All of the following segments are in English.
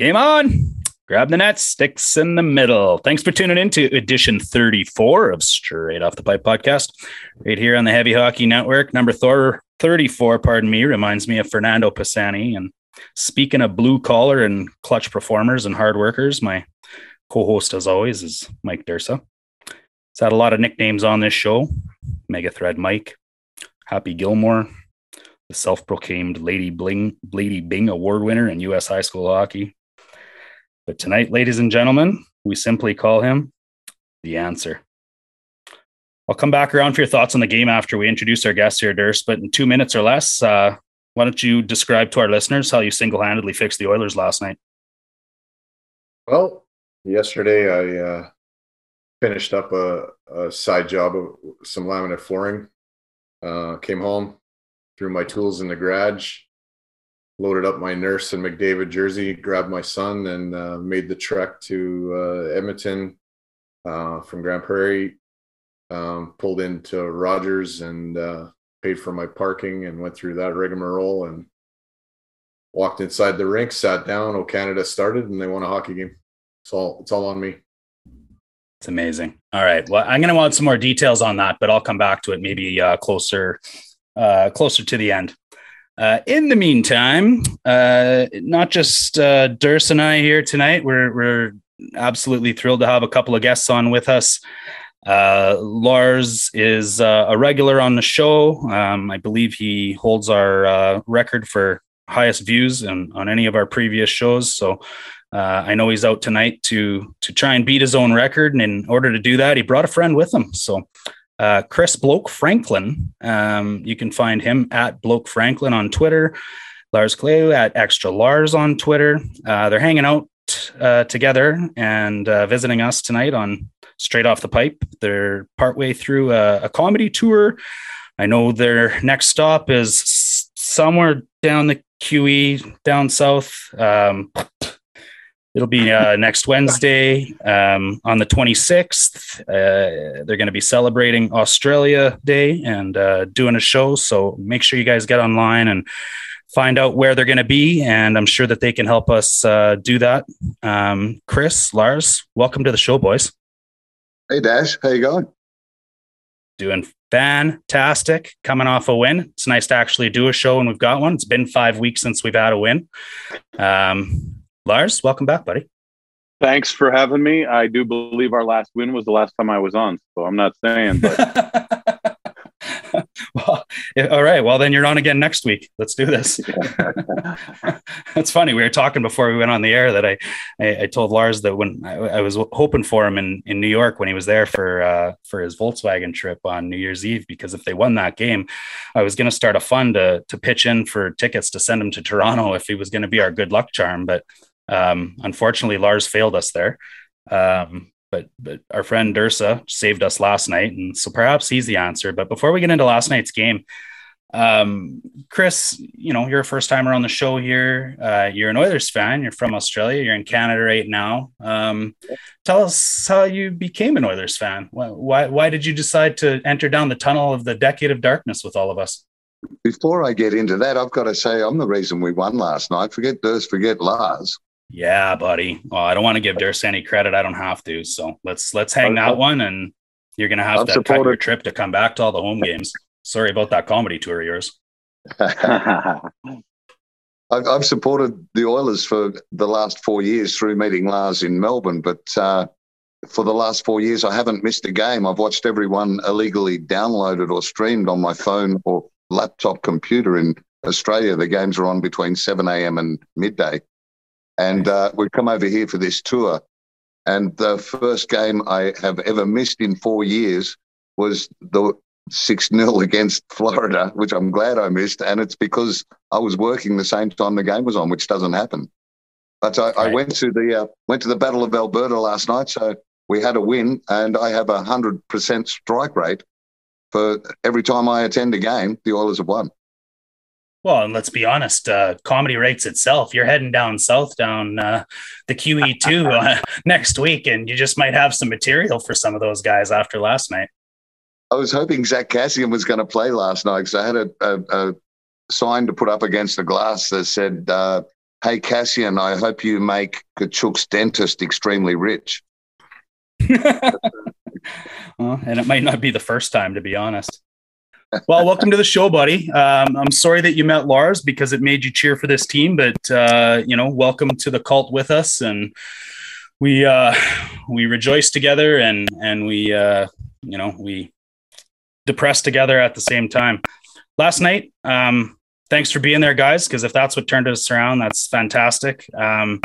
Game on. Grab the net, sticks in the middle. Thanks for tuning in to edition 34 of Straight Off the Pipe podcast, right here on the Heavy Hockey Network. Number Thor 34, pardon me, reminds me of Fernando Pisani. And speaking of blue collar and clutch performers and hard workers, my co host, as always, is Mike Dursa. He's had a lot of nicknames on this show Mega Thread Mike, Happy Gilmore, the self proclaimed Lady Bling, Lady Bing award winner in U.S. high school hockey, but tonight, ladies and gentlemen, we simply call him the answer. I'll come back around for your thoughts on the game after we introduce our guest here, Durst. But in two minutes or less, uh, why don't you describe to our listeners how you single handedly fixed the Oilers last night? Well, yesterday I uh, finished up a, a, side job of some laminate flooring. Uh, came home, threw my tools in the garage, loaded up my nurse and McDavid jersey, grabbed my son, and uh, made the trek to uh, Edmonton uh, from Grande Prairie. Um, pulled into Rogers and uh, paid for my parking and went through that rigmarole and walked inside the rink, sat down. Oh, Canada started and they won a hockey game. It's all it's all on me. It's amazing. All right. Well, I'm going to want some more details on that, but I'll come back to it maybe uh, closer uh, closer to the end. Uh, in the meantime, uh, not just uh, and I here tonight, we're, we're absolutely thrilled to have a couple of guests on with us. Uh, Lars is uh, a regular on the show. Um, I believe he holds our uh, record for highest views on, on any of our previous shows. So uh, I know he's out tonight to to try and beat his own record, and in order to do that, he brought a friend with him. So uh, Chris Bloke Franklin. Um, you can find him at Bloke Franklin on Twitter. Lars Clay at Extra Lars on Twitter. Uh, they're hanging out uh, together and uh, visiting us tonight on Straight Off the Pipe. They're partway through a, a comedy tour. I know their next stop is somewhere down the QE down south. Um, It'll be uh, next Wednesday um, on the 26th. Uh, they're going to be celebrating Australia Day and uh, doing a show. So make sure you guys get online and find out where they're going to be. And I'm sure that they can help us uh, do that. Um, Chris, Lars, welcome to the show, boys. Hey, Dash. How you going? Doing fantastic. Coming off a win. It's nice to actually do a show when we've got one. It's been five weeks since we've had a win. Um, Lars, welcome back, buddy. Thanks for having me. I do believe our last win was the last time I was on, so I'm not saying, but. well, all right. Well, then you're on again next week. Let's do this. That's funny. We were talking before we went on the air that I, I, I told Lars that when I, I, was hoping for him in, in New York when he was there for uh, for his Volkswagen trip on New Year's Eve, because if they won that game, I was going to start a fund to to pitch in for tickets to send him to Toronto if he was going to be our good luck charm. But um, unfortunately, Lars failed us there. Um, but but our friend Dursa saved us last night, and so perhaps he's the answer. But before we get into last night's game, um, Chris, you know you're a first timer on the show here. Uh, you're an Oilers fan. You're from Australia. You're in Canada right now. Um, tell us how you became an Oilers fan. Why, why did you decide to enter down the tunnel of the decade of darkness with all of us? Before I get into that, I've got to say I'm the reason we won last night. Forget Durst, forget Lars. Yeah, buddy. Well, I don't want to give Durst any credit. I don't have to. So let's let's hang that one, and you're gonna have I've to supported. cut your trip to come back to all the home games. Sorry about that comedy tour of yours. I've, I've, supported the Oilers for the last four years through meeting Lars in Melbourne, but uh, for the last four years, I haven't missed a game. I've watched everyone illegally downloaded or streamed on my phone or laptop computer in Australia. The games are on between 7 a.m. and midday. And uh, we've come over here for this tour. And the first game I have ever missed in four years was the 6 0 against Florida, which I'm glad I missed. And it's because I was working the same time the game was on, which doesn't happen. But I, right. I went to the uh, went to the Battle of Alberta last night, so we had a win, and I have a hundred percent strike rate for every time I attend a game. The Oilers have won. Well, and let's be honest, uh, comedy rates itself. You're heading down south, down uh, the QE2 uh, next week, and you just might have some material for some of those guys after last night. I was hoping Zack Kassian was going to play last night because I had a, a, a, sign to put up against the glass that said, uh, Hey, Kassian, I hope you make Tkachuk's dentist extremely rich. well, and it might not be the first time, to be honest. Well, welcome to the show, buddy. Um, I'm sorry that you met Lars because it made you cheer for this team, but uh, you know, welcome to the cult with us, and we uh, we rejoice together, and and we uh, you know we depress together at the same time. Last night, um, thanks for being there, guys. Because if that's what turned us around, that's fantastic. Um,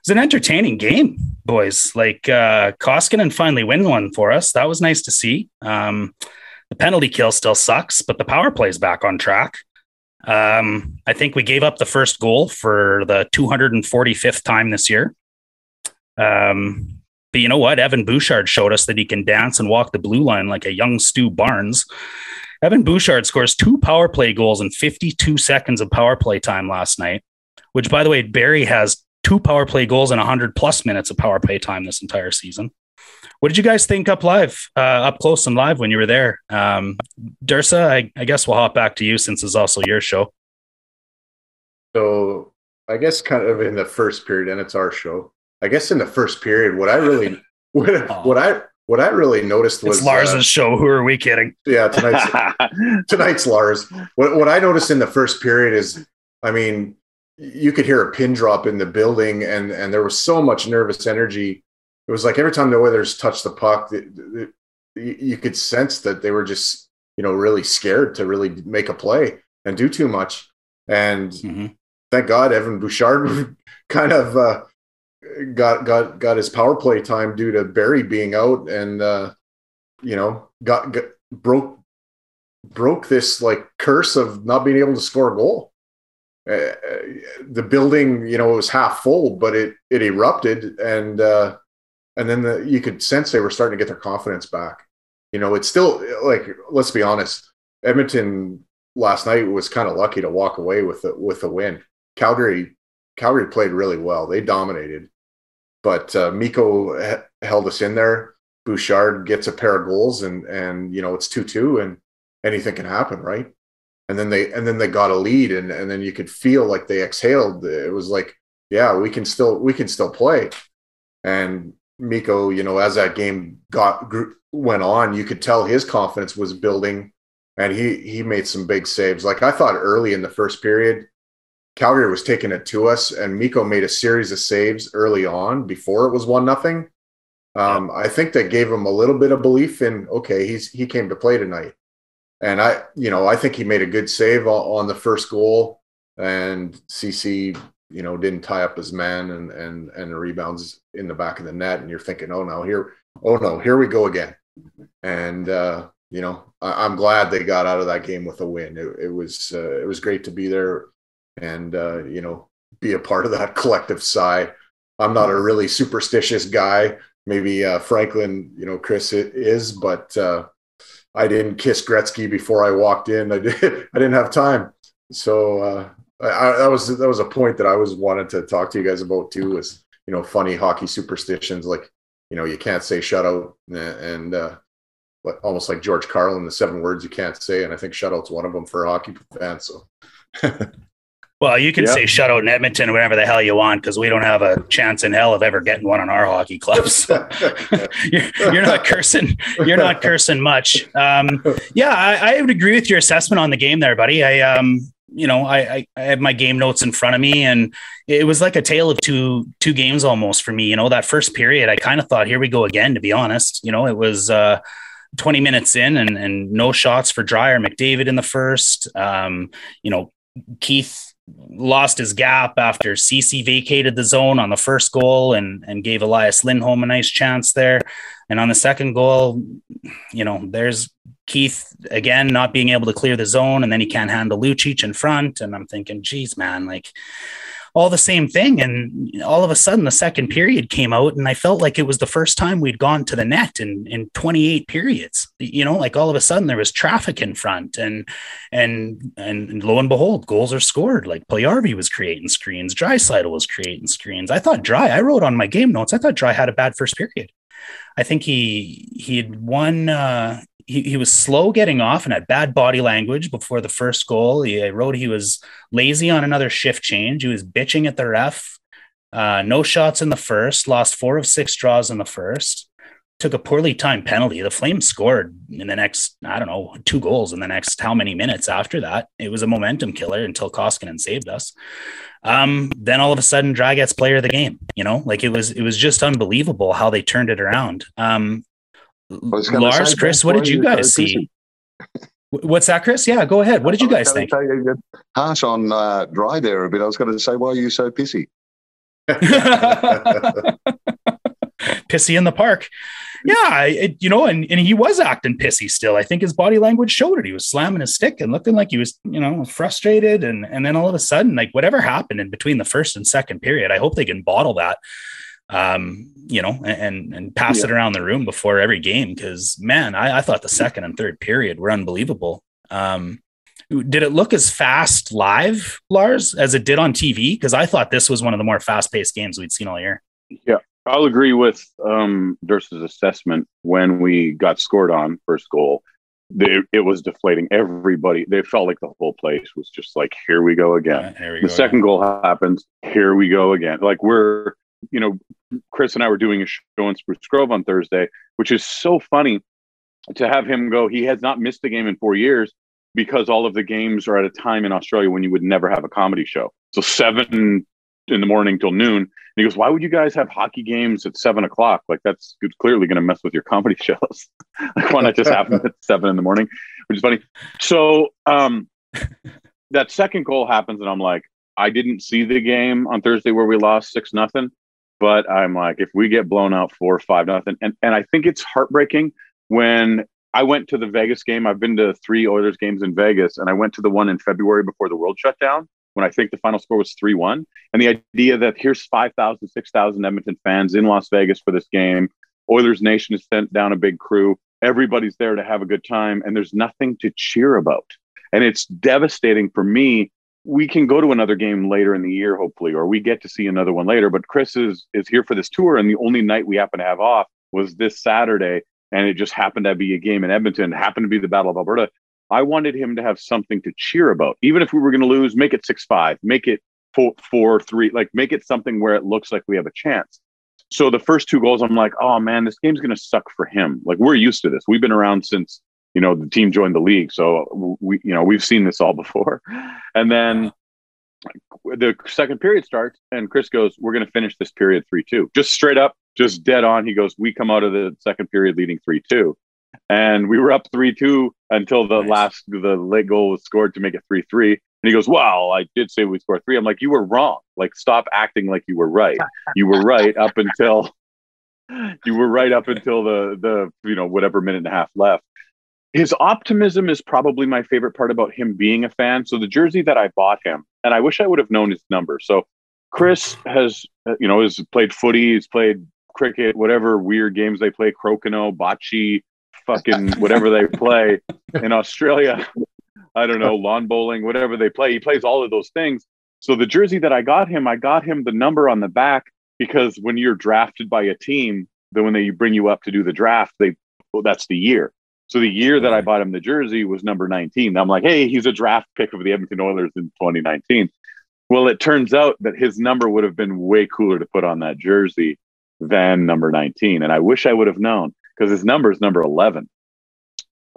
it's an entertaining game, boys. Like uh, Koskinen finally win one for us. That was nice to see. Um, the penalty kill still sucks, but the power play is back on track. Um, I think we gave up the first goal for the 245th time this year. Um, but you know what? Evan Bouchard showed us that he can dance and walk the blue line like a young Stu Barnes. Evan Bouchard scores two power play goals in 52 seconds of power play time last night, which, by the way, Barrie has two power play goals in 100 plus minutes of power play time this entire season. What did you guys think up live, uh, up close and live when you were there? Um, Dursa, I, I guess we'll hop back to you since it's also your show. So I guess kind of in the first period, and it's our show. I guess in the first period, what I really what, what I what I really noticed was it's Lars's uh, show. Who are we kidding? Yeah, tonight's tonight's Lars. What what I noticed in the first period is, I mean, you could hear a pin drop in the building, and and there was so much nervous energy. It was like every time the Oilers touched the puck, it, it, you could sense that they were just you know really scared to really make a play and do too much. And mm-hmm. thank God, Evan Bouchard kind of. Uh, got got got his power play time due to Barrie being out, and uh, you know got, got broke broke this like curse of not being able to score a goal. Uh, the building, you know, was half full, but it it erupted, and uh, and then the, you could sense they were starting to get their confidence back. You know, it's still like let's be honest, Edmonton last night was kind of lucky to walk away with the, with a win. Calgary Calgary played really well; they dominated, but uh, Mikko held us in there. Bouchard gets a pair of goals, and and you know it's two two, and anything can happen, right? And then they and then they got a lead, and and then you could feel like they exhaled. It was like, yeah, we can still we can still play. And Mikko, you know, as that game got went on, you could tell his confidence was building, and he he made some big saves. Like I thought early in the first period, Calgary was taking it to us, and Mikko made a series of saves early on before it was one nothing. Um, I think that gave him a little bit of belief in okay, he's he came to play tonight, and I you know I think he made a good save on, the first goal, and Ceci you know didn't tie up his man and and and the rebounds in the back of the net, and you're thinking oh no here oh no here we go again, and uh, you know I, am glad they got out of that game with a win. It, it was uh, it was great to be there and uh, you know be a part of that collective sigh. I'm not a really superstitious guy. Maybe uh, Franklin, you know, Chris is, but uh, I didn't kiss Gretzky before I walked in. I did. I didn't have time. So uh, I, that was that was a point that I was wanted to talk to you guys about too. Was you know funny hockey superstitions like you know you can't say shutout and uh, almost like George Carlin, the seven words you can't say, and I think shutout's one of them for a hockey fans. So. Well, you can yeah. say shutout in Edmonton whatever the hell you want because we don't have a chance in hell of ever getting one on our hockey clubs. you're, you're, not cursing. You're not cursing much. Um, yeah, I, I, would agree with your assessment on the game there, buddy. I, um, you know, I, I, I have my game notes in front of me, and it was like a tale of two two games almost for me. You know, that first period, I kind of thought, here we go again. To be honest, you know, it was. Uh, 20 minutes in and, and no shots for Dreyer McDavid in the first. Um, you know, Keith lost his gap after Ceci vacated the zone on the first goal and and gave Elias Lindholm a nice chance there. And on the second goal, you know, there's Keith again not being able to clear the zone, and then he can't handle Lucic in front. And I'm thinking, geez, man, like all the same thing. And all of a sudden, the second period came out, and I felt like it was the first time we'd gone to the net in, in 28 periods. You know, like all of a sudden there was traffic in front, and and and lo and behold, goals are scored. Like Puljujarvi was creating screens, Draisaitl was creating screens. I thought Drai. I wrote on my game notes. I thought Drai had a bad first period. I think he he had one uh, he, he was slow getting off and had bad body language before the first goal. He, I wrote he was lazy on another shift change. He was bitching at the ref. Uh, no shots in the first, lost four of six draws in the first, took a poorly timed penalty. The Flames scored in the next, I don't know, two goals in the next how many minutes after that. It was a momentum killer until Koskinen saved us. Um, then all of a sudden, Draget's player of the game. You know, like it was, it was just unbelievable how they turned it around. Um, Lars, Chris, what did you guys see? What's that, Chris? Yeah, go ahead. What did you guys think? Harsh on uh, Drai there a bit. I was going to say, why are you so pissy? pissy in the park. Yeah, it, you know, and, and he was acting pissy still. I think his body language showed it. He was slamming his stick and looking like he was, you know, frustrated. And and then all of a sudden, like whatever happened in between the first and second period, I hope they can bottle that um, you know, and and pass yeah. it around the room before every game. Because man, I, I, thought the second and third period were unbelievable. Um, did it look as fast live, Lars, as it did on TV? Because I thought this was one of the more fast paced games we'd seen all year. Yeah, I'll agree with um, Durst's assessment when we got scored on first goal. They, it was deflating everybody. They felt like the whole place was just like, here we go again. we the go second again. goal happens. Here we go again. Like we're you know, Chris and I were doing a show in Spruce Grove on Thursday, which is so funny to have him go. He has not missed a game in four years because all of the games are at a time in Australia when you would never have a comedy show. So seven in the morning till noon. And he goes, "Why would you guys have hockey games at seven o'clock? Like that's clearly going to mess with your comedy shows. like why not just have them at seven in the morning?" Which is funny. So um, that second goal happens, and I'm like, I didn't see the game on Thursday where we lost six nothing. But I'm like, if we get blown out four or five nothing, and and I think it's heartbreaking when I went to the Vegas game. I've been to three Oilers games in Vegas, and I went to the one in February before the world shut down when I think the final score was 3 1. And the idea that here's 5,000, 6,000 Edmonton fans in Las Vegas for this game. Oilers Nation has sent down a big crew. Everybody's there to have a good time, and there's nothing to cheer about. And it's devastating for me we can go to another game later in the year, hopefully, or we get to see another one later. But Chris is is here for this tour, and the only night we happen to have off was this Saturday, and it just happened to be a game in Edmonton, happened to be the Battle of Alberta. I wanted him to have something to cheer about, even if we were going to lose. Make it six five, make it four four three, like make it something where it looks like we have a chance. So the first two goals, I'm like, oh man, this game's going to suck for him. Like we're used to this. We've been around since you know the team joined the league. So we you know we've seen this all before. And then the second period starts and chris goes we're going to finish this period 3-2 just straight up just dead on he goes we come out of the second period leading 3-2 and we were up 3-2 until the nice. last the late goal was scored to make it 3-3 and he goes well i did say we scored three. I'm like you were wrong. Like stop acting like you were right. You were right up until you were right up until the the you know whatever minute and a half left his optimism is probably my favorite part about him being a fan. So the jersey that I bought him, and I wish I would have known his number. So Chris has, uh, you know, has played footy, he's played cricket, whatever weird games they play, crokinole, bocce, fucking whatever they play in Australia. I don't know, lawn bowling, whatever they play. He plays all of those things. So the jersey that I got him, I got him the number on the back because when you're drafted by a team, then when they bring you up to do the draft, they well, that's the year. So the year that I bought him the jersey was number 19. I'm like, hey, he's a draft pick of the Edmonton Oilers in 2019. Well, it turns out that his number would have been way cooler to put on that jersey than number 19. And I wish I would have known because his number is number 11.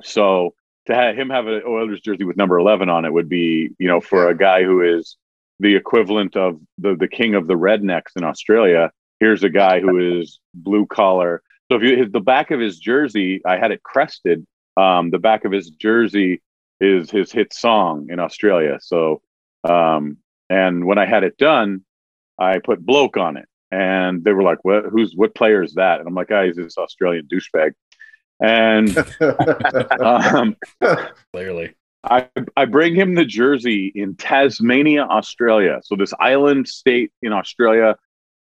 So to have him have an Oilers jersey with number 11 on it would be, you know, for a guy who is the equivalent of the, the king of the rednecks in Australia. Here's a guy who is blue collar, so if you his, the back of his jersey, I had it crested. Um, the back of his jersey is his hit song in Australia. So, um, and when I had it done, I put bloke on it, and they were like, "What? Who's what player is that?" And I'm like, "Ah, he's this Australian douchebag." And um, clearly, I I bring him the jersey in Tasmania, Australia. So this island state in Australia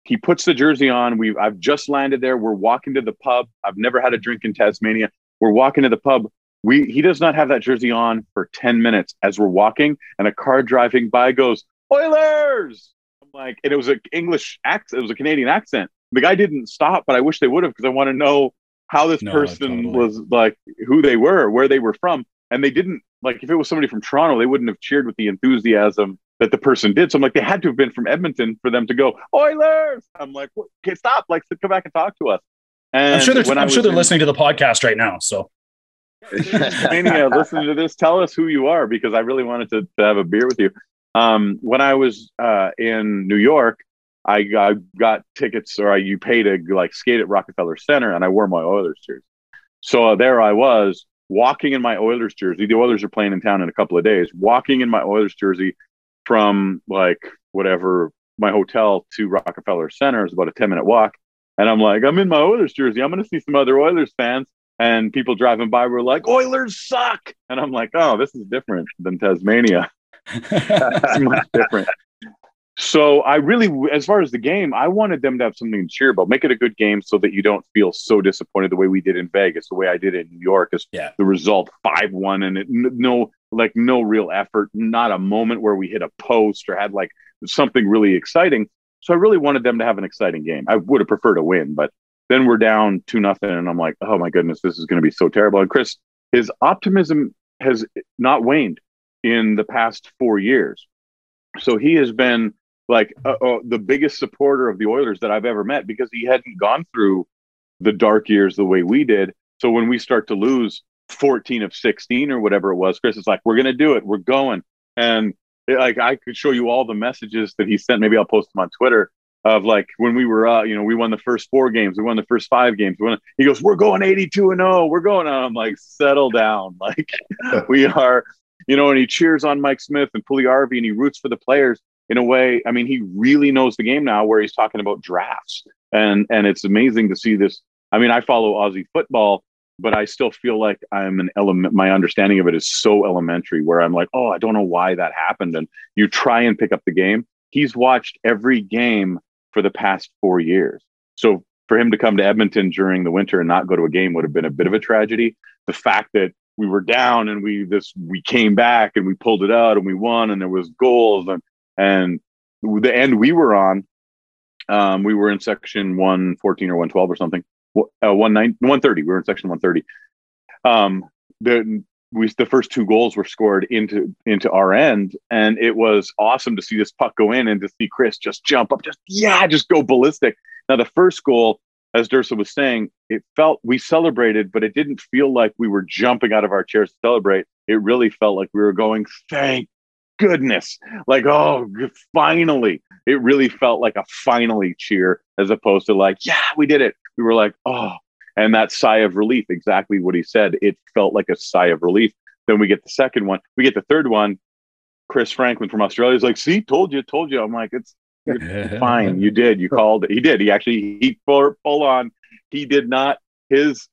he puts the jersey on. We I've just landed there. We're walking to the pub. I've never had a drink in Tasmania. We're walking to the pub. We he does not have that jersey on for 10 minutes as we're walking, and a car driving by goes, Oilers! I'm like, and it was an English accent, it was a Canadian accent. The guy didn't stop, but I wish they would have because I want to know how this No, person totally. was like, who they were, where they were from, and they didn't like. If it was somebody from Toronto, they wouldn't have cheered with the enthusiasm that the person did. So I'm like, they had to have been from Edmonton for them to go Oilers. I'm like, what? okay, stop, like, come back and talk to us. And I'm sure they're I'm sure they're in- listening to the podcast right now. So Mania, listen to this. Tell us who you are because I really wanted to, to have a beer with you. Um, when I was uh, in New York, I got, got tickets or I, you pay to like skate at Rockefeller Center and I wore my Oilers jersey. So uh, there I was walking in my Oilers jersey. The Oilers are playing in town in a couple of days, walking in my Oilers jersey from like whatever my hotel to Rockefeller Center is about a 10 minute walk. And I'm like, I'm in my Oilers jersey. I'm going to see some other Oilers fans and people driving by were like, Oilers suck. And I'm like, oh, this is different than Tasmania. It's much different. So I really, as far as the game, I wanted them to have something to cheer about. Make it a good game so that you don't feel so disappointed the way we did in Vegas, the way I did in New York. Is Yeah. the result five one and it, no like no real effort, not a moment where we hit a post or had like something really exciting. So I really wanted them to have an exciting game. I would have preferred a win, but then we're down two nothing, and I'm like, oh my goodness, this is going to be so terrible. And Chris, his optimism has not waned in the past four years. So he has been like uh, uh, the biggest supporter of the Oilers that I've ever met because he hadn't gone through the dark years the way we did. So when we start to lose 14 of 16 or whatever it was, Chris is like, we're going to do it. We're going. And it- like I could show you all the messages that he sent. Maybe I'll post them on Twitter of like when we were, uh, you know, we won the first four games, we won the first five games. We won, he goes, we're going 82 and 0. We're going. And I'm like, settle down. Like we are, you know, and he cheers on Mike Smith and Puljujarvi and he roots for the players in a way. I mean, he really knows the game now where he's talking about drafts. And and it's amazing to see this. I mean, I follow Aussie football, but I still feel like I'm an element my understanding of it is so elementary where I'm like, oh, I don't know why that happened. And you try and pick up the game. He's watched every game for the past four years. So for him to come to Edmonton during the winter and not go to a game would have been a bit of a tragedy. The fact that we were down and we this we came back and we pulled it out and we won and there was goals and and the end we were on um, we were in section 114 or 112 or something uh, 19 130 we were in section 130 um the we the first two goals were scored into into our end and it was awesome to see this puck go in and to see chris just jump up just yeah just go ballistic. Now the first goal as Dursa was saying, it felt we celebrated, but it didn't feel like we were jumping out of our chairs to celebrate. It really felt like we were going, thank goodness. Like, oh, finally. It really felt like a finally cheer as opposed to like, yeah, we did it. We were like, oh, and that sigh of relief, exactly what he said. It felt like a sigh of relief. Then we get the second one. We get the third one. Chris Franklin from Australia is like, see, told you, told you. I'm like, it's fine you did you called it he did he actually he full, full on he did not his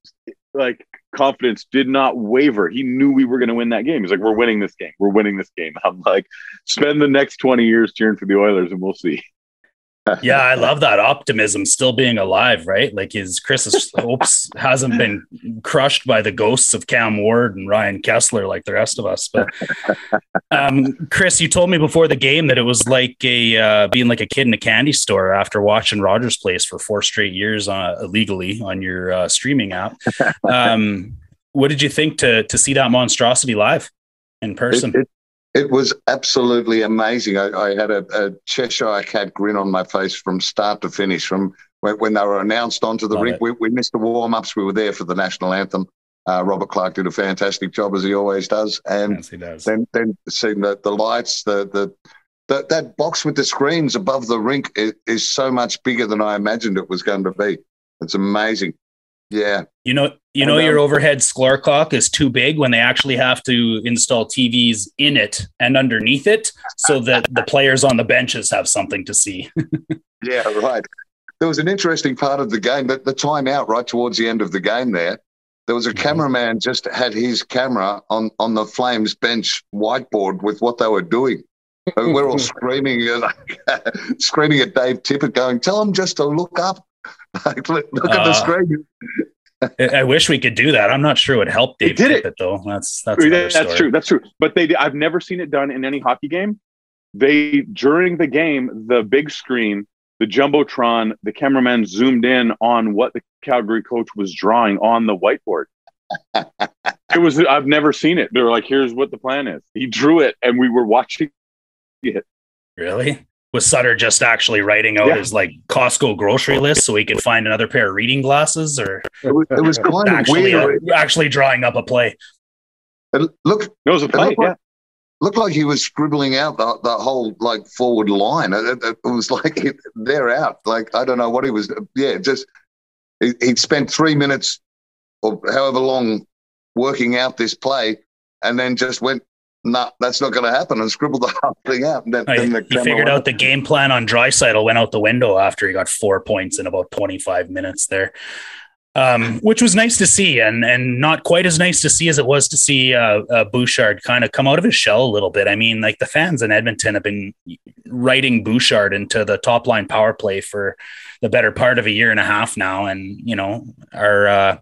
like confidence did not waver. He knew we were going to win that game. He's like we're winning this game. We're winning this game. I'm like spend the next 20 years cheering for the oilers and we'll see yeah, I love that optimism still being alive, right? Like his Chris's hopes hasn't been crushed by the ghosts of Cam Ward and Ryan Kesler like the rest of us. But um, Chris, you told me before the game that it was like a uh, being like a kid in a candy store after watching Rogers Place for four straight years uh, illegally on your uh, streaming app. Um, what did you think to to see that monstrosity live in person? It, it, it was absolutely amazing. I, I had a, a, Cheshire cat grin on my face from start to finish. From when, when they were announced onto the Love rink, we, we, missed the warm ups. We were there for the national anthem. Uh, Robert Clark did a fantastic job as he always does, and yes, he does. then then seeing the, the lights, the the that that box with the screens above the rink is, is so much bigger than I imagined it was going to be. It's amazing. Yeah. You know, you know, And, your overhead score clock is too big when they actually have to install TVs in it and underneath it so that the players on the benches have something to see. Yeah, right. There was an interesting part of the game that the timeout right towards the end of the game there. There was a Mhm. cameraman just had his camera on on the Flames bench whiteboard with what they were doing. And we're all screaming at screaming at Dave Tippett, going, "Tell him just to look up, like, look, look at the Uh, screen." I wish we could do that. I'm not sure it would help They Dave did it. Though. That's that's story. true that's true but they i've never seen it done in any hockey game they during the game the big screen the jumbotron, the cameraman zoomed in on what the Calgary coach was drawing on the whiteboard. it was I've never seen it. They were like, "Here's what the plan is." He drew it, and we were watching it. Really? Was Sutter just actually writing out Yeah. his like Costco grocery list so he could find another pair of reading glasses, or It was, it was kind of actually weird. uh, actually drawing up a play? It looked It was a play. looked like- looked like he was scribbling out the, the whole like forward line. It, it- it was like it, they're out. Like I don't know what he was. Yeah, just he, he'd spent three minutes or however long working out this play, and then just went, "Nah, that's not going to happen," and scribbled the whole thing out. And then, Oh, then the he figured out the game plan on Draisaitl went out the window after he got four points in about 25 minutes there. Um, which was nice to see, and and not quite as nice to see as it was to see uh, uh, Bouchard kind of come out of his shell a little bit. I mean, like the fans in Edmonton have been writing Bouchard into the top line power play for the better part of a year and a half now, and you know our uh,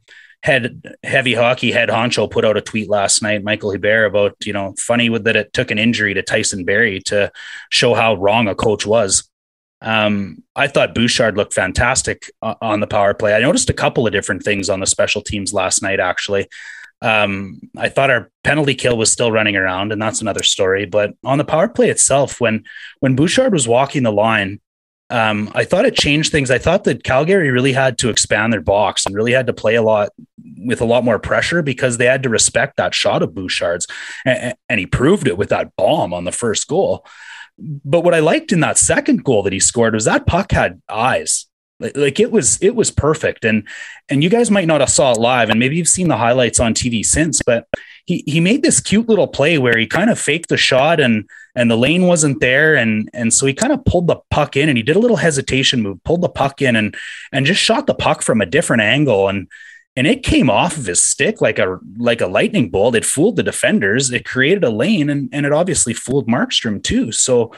head heavy hockey head honcho put out a tweet last night, Michael Hebert, about you know funny that it took an injury to Tyson Barrie to show how wrong a coach was. Um, I thought Bouchard looked fantastic on the power play. I noticed a couple of different things on the special teams last night. Actually, um, I thought our penalty kill was still running around, and that's another story. But on the power play itself, when when Bouchard was walking the line, um, I thought it changed things. I thought that Calgary really had to expand their box and really had to play a lot with a lot more pressure because they had to respect that shot of Bouchard's, and, and he proved it with that bomb on the first goal. But what I liked in that second goal that he scored was that puck had eyes. Like, like it was it was perfect. And and you guys might not have saw it live, and maybe you've seen the highlights on TV since, but he he made this cute little play where he kind of faked the shot and and the lane wasn't there and and so he kind of pulled the puck in and he did a little hesitation move pulled the puck in and and just shot the puck from a different angle and and it came off of his stick like a like a lightning bolt it fooled the defenders it created a lane and and it obviously fooled markstrom too so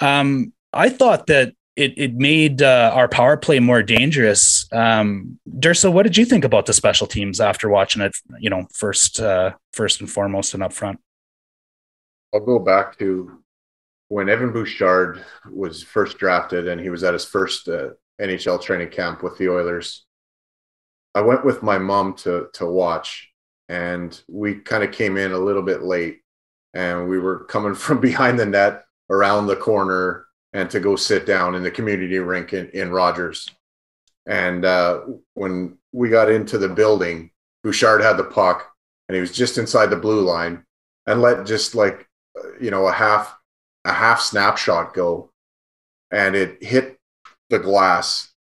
um i thought that it, it made uh, our power play more dangerous. Um, Dursa, what did you think about the special teams after watching it? You know, first, uh, first and foremost, and up front. I'll go back to when Evan Bouchard was first drafted and he was at his first uh, NHL training camp with the Oilers. I went with my mom to to watch, and we kind of came in a little bit late, and we were coming from behind the net around the corner and to go sit down in the community rink in, in Rogers. And uh, when we got into the building, Bouchard had the puck, and he was just inside the blue line, and let just like you know a half a half snapshot go and it hit the glass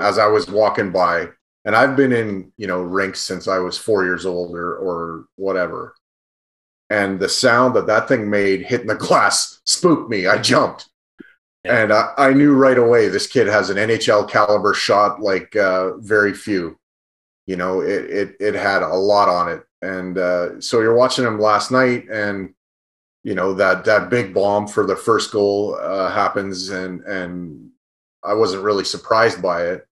as i was walking by. And i've been in you know rinks since i was four years old or or whatever. And the sound that that thing made hitting the glass spooked me. I jumped. Yeah. and I, I knew right away this kid has an nhl caliber shot like uh, very few. You know it, it it had a lot on it. And uh, so you're watching him last night and you know that that big bomb for the first goal uh, happens and and I wasn't really surprised by it.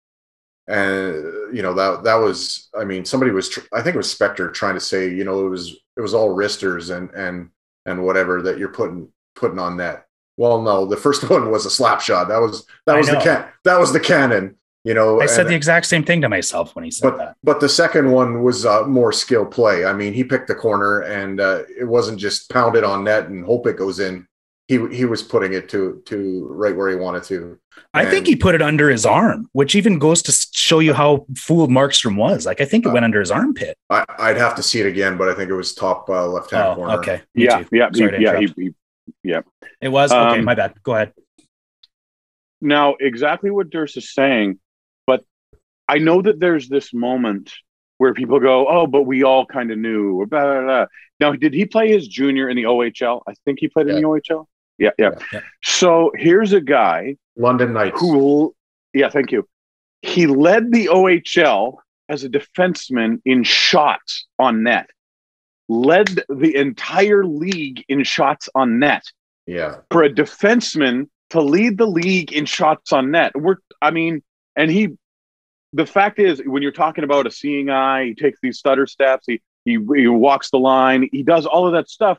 And you know that that was I mean somebody was tr- I think it was Spector trying to say you know it was it was all wristers and and and whatever that you're putting putting on net well no the first one was a slap shot. That was that I was the can that was the cannon you know I said and- the exact same thing to myself when he said but that. but the second one was uh, more skill play. I mean, he picked the corner, and uh, it wasn't just pound it on net and hope it goes in. He he was putting it to to right where he wanted to. I think he put it under his arm, which even goes to show you how fooled Markstrom was. Like I think it Uh, went under his armpit. I, I'd have to see it again, but I think it was top uh, left hand Oh, corner. okay. Me yeah, too. yeah, Sorry to he, yeah. He, interrupt. he, It was okay. um, My bad. Go ahead. now exactly what Durst is saying, but I know that there's this moment where people go, "Oh, but we all kind of knew." Or blah, blah, blah. Now, did he play his junior in the OHL? I think he played in the OHL. Yeah, yeah, Yeah. Yeah. So here's a guy London Knights. who, yeah, thank you. He led the OHL as a defenseman in shots on net. Led the entire league in shots on net Yeah, for a defenseman to lead the league in shots on net. We're, I mean, and he, the fact is, when you're talking about a seeing eye, he takes these stutter steps, he, he, he walks the line, he does all of that stuff.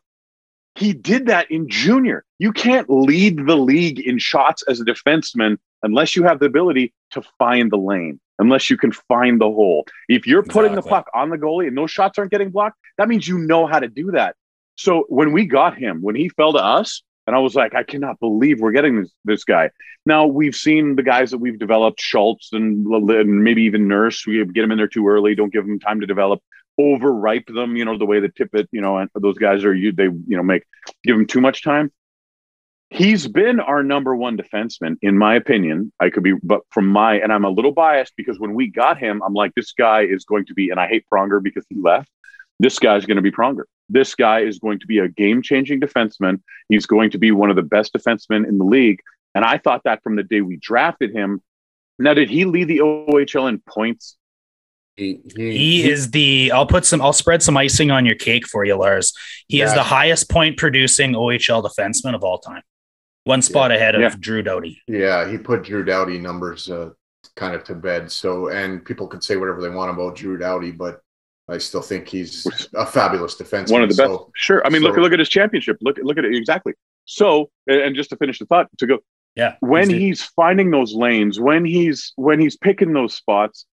He did that in junior. You can't lead the league in shots as a defenseman unless you have the ability to find the lane, unless you can find the hole. If you're putting Exactly. the puck on the goalie and those shots aren't getting blocked, that means you know how to do that. So when we got him, when he fell to us, and I was like, I cannot believe we're getting this this guy. Now we've seen the guys that we've developed, Schultz and, and maybe even Nurse. We get them in there too early, don't give them time to develop, overripe them. You know the way that Tippett, you know, and those guys are you they you know make give them too much time. He's been our number one defenseman, in my opinion. I could be, but from my and I'm a little biased because when we got him, I'm like, this guy is going to be, and I hate Pronger because he left. This guy's going to be Pronger. This guy is going to be a game changing defenseman. He's going to be one of the best defensemen in the league. And I thought that from the day we drafted him. Now, did he lead the OHL in points? He, he, He is the. I'll put some. I'll spread some icing on your cake for you, Lars. He is the highest point producing OHL defenseman of all time. One spot ahead of Yeah. Drew Doughty. Yeah, he put Drew Doughty numbers uh, kind of to bed. So, and people can say whatever they want about Drew Doughty, but I still think he's a fabulous defenseman. One of the best. So, sure. I mean, look so- look at his championship. Look look at it exactly. So, and and just to finish the thought, to go Yeah. when he's- he's finding those lanes, when he's when he's picking those spots,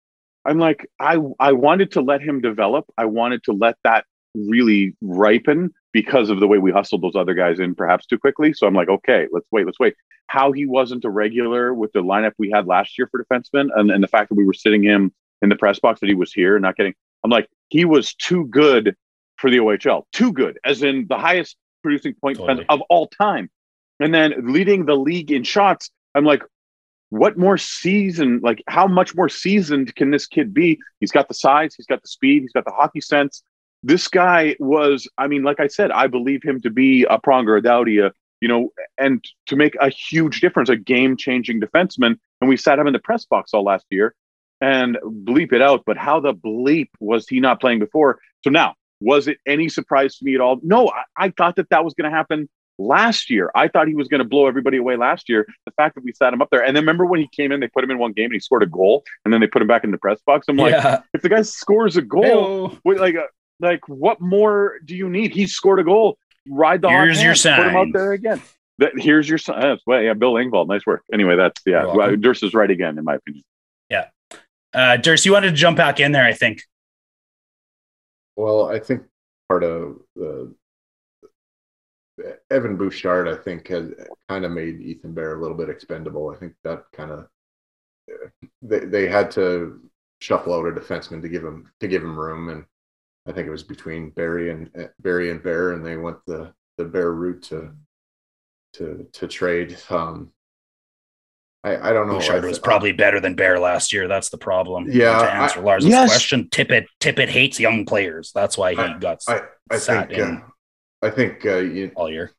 I'm like, I I wanted to let him develop. I wanted to let that really ripen because of the way we hustled those other guys in perhaps too quickly. So I'm like, okay, let's wait, let's wait. How he wasn't a regular with the lineup we had last year for defensemen, and, and the fact that we were sitting him in the press box that he was here, and not getting. I'm like, he was too good for the OHL, too good, as in the highest producing point Totally. of all time. And then leading the league in shots, I'm like, what more season? Like, how much more seasoned can this kid be? He's got the size, he's got the speed, he's got the hockey sense. This guy was, I mean, like I said, I believe him to be a Pronger, a Doughty, a, you know, and to make a huge difference, a game changing defenseman. And we sat him in the press box all last year and bleep it out. But how the bleep was he not playing before? So now, was it any surprise to me at all? No, I, I thought that that was going to happen last year. I thought he was going to blow everybody away last year. The fact that we sat him up there, and then remember when he came in, they put him in one game and he scored a goal, and then they put him back in the press box. I'm like, yeah. if the guy scores a goal, wait, like, uh, like what more do you need? He scored a goal. Ride the Here's your hand, Put him out there again. That, here's your sign. That's well, yeah, Bill Engvall. Nice work. Anyway, that's yeah. Well, Durst is right again, in my opinion. Uh, Durst, you wanted to jump back in there, I think. well, I think part of the Evan Bouchard, I think, has kind of made Ethan Bear a little bit expendable. I think that kind of they they had to shuffle out a defenseman to give him to give him room, and I think it was between Barrie and Barrie and Bear, and they went the the Bear route to to to trade. Um, I I don't know. Bouchard I- was probably better than Bear last year. That's the problem. Yeah, To answer Lars's Yes. question, Tippett Tippett hates young players. That's why he I- got I I sat think in uh, I think uh, you, all year.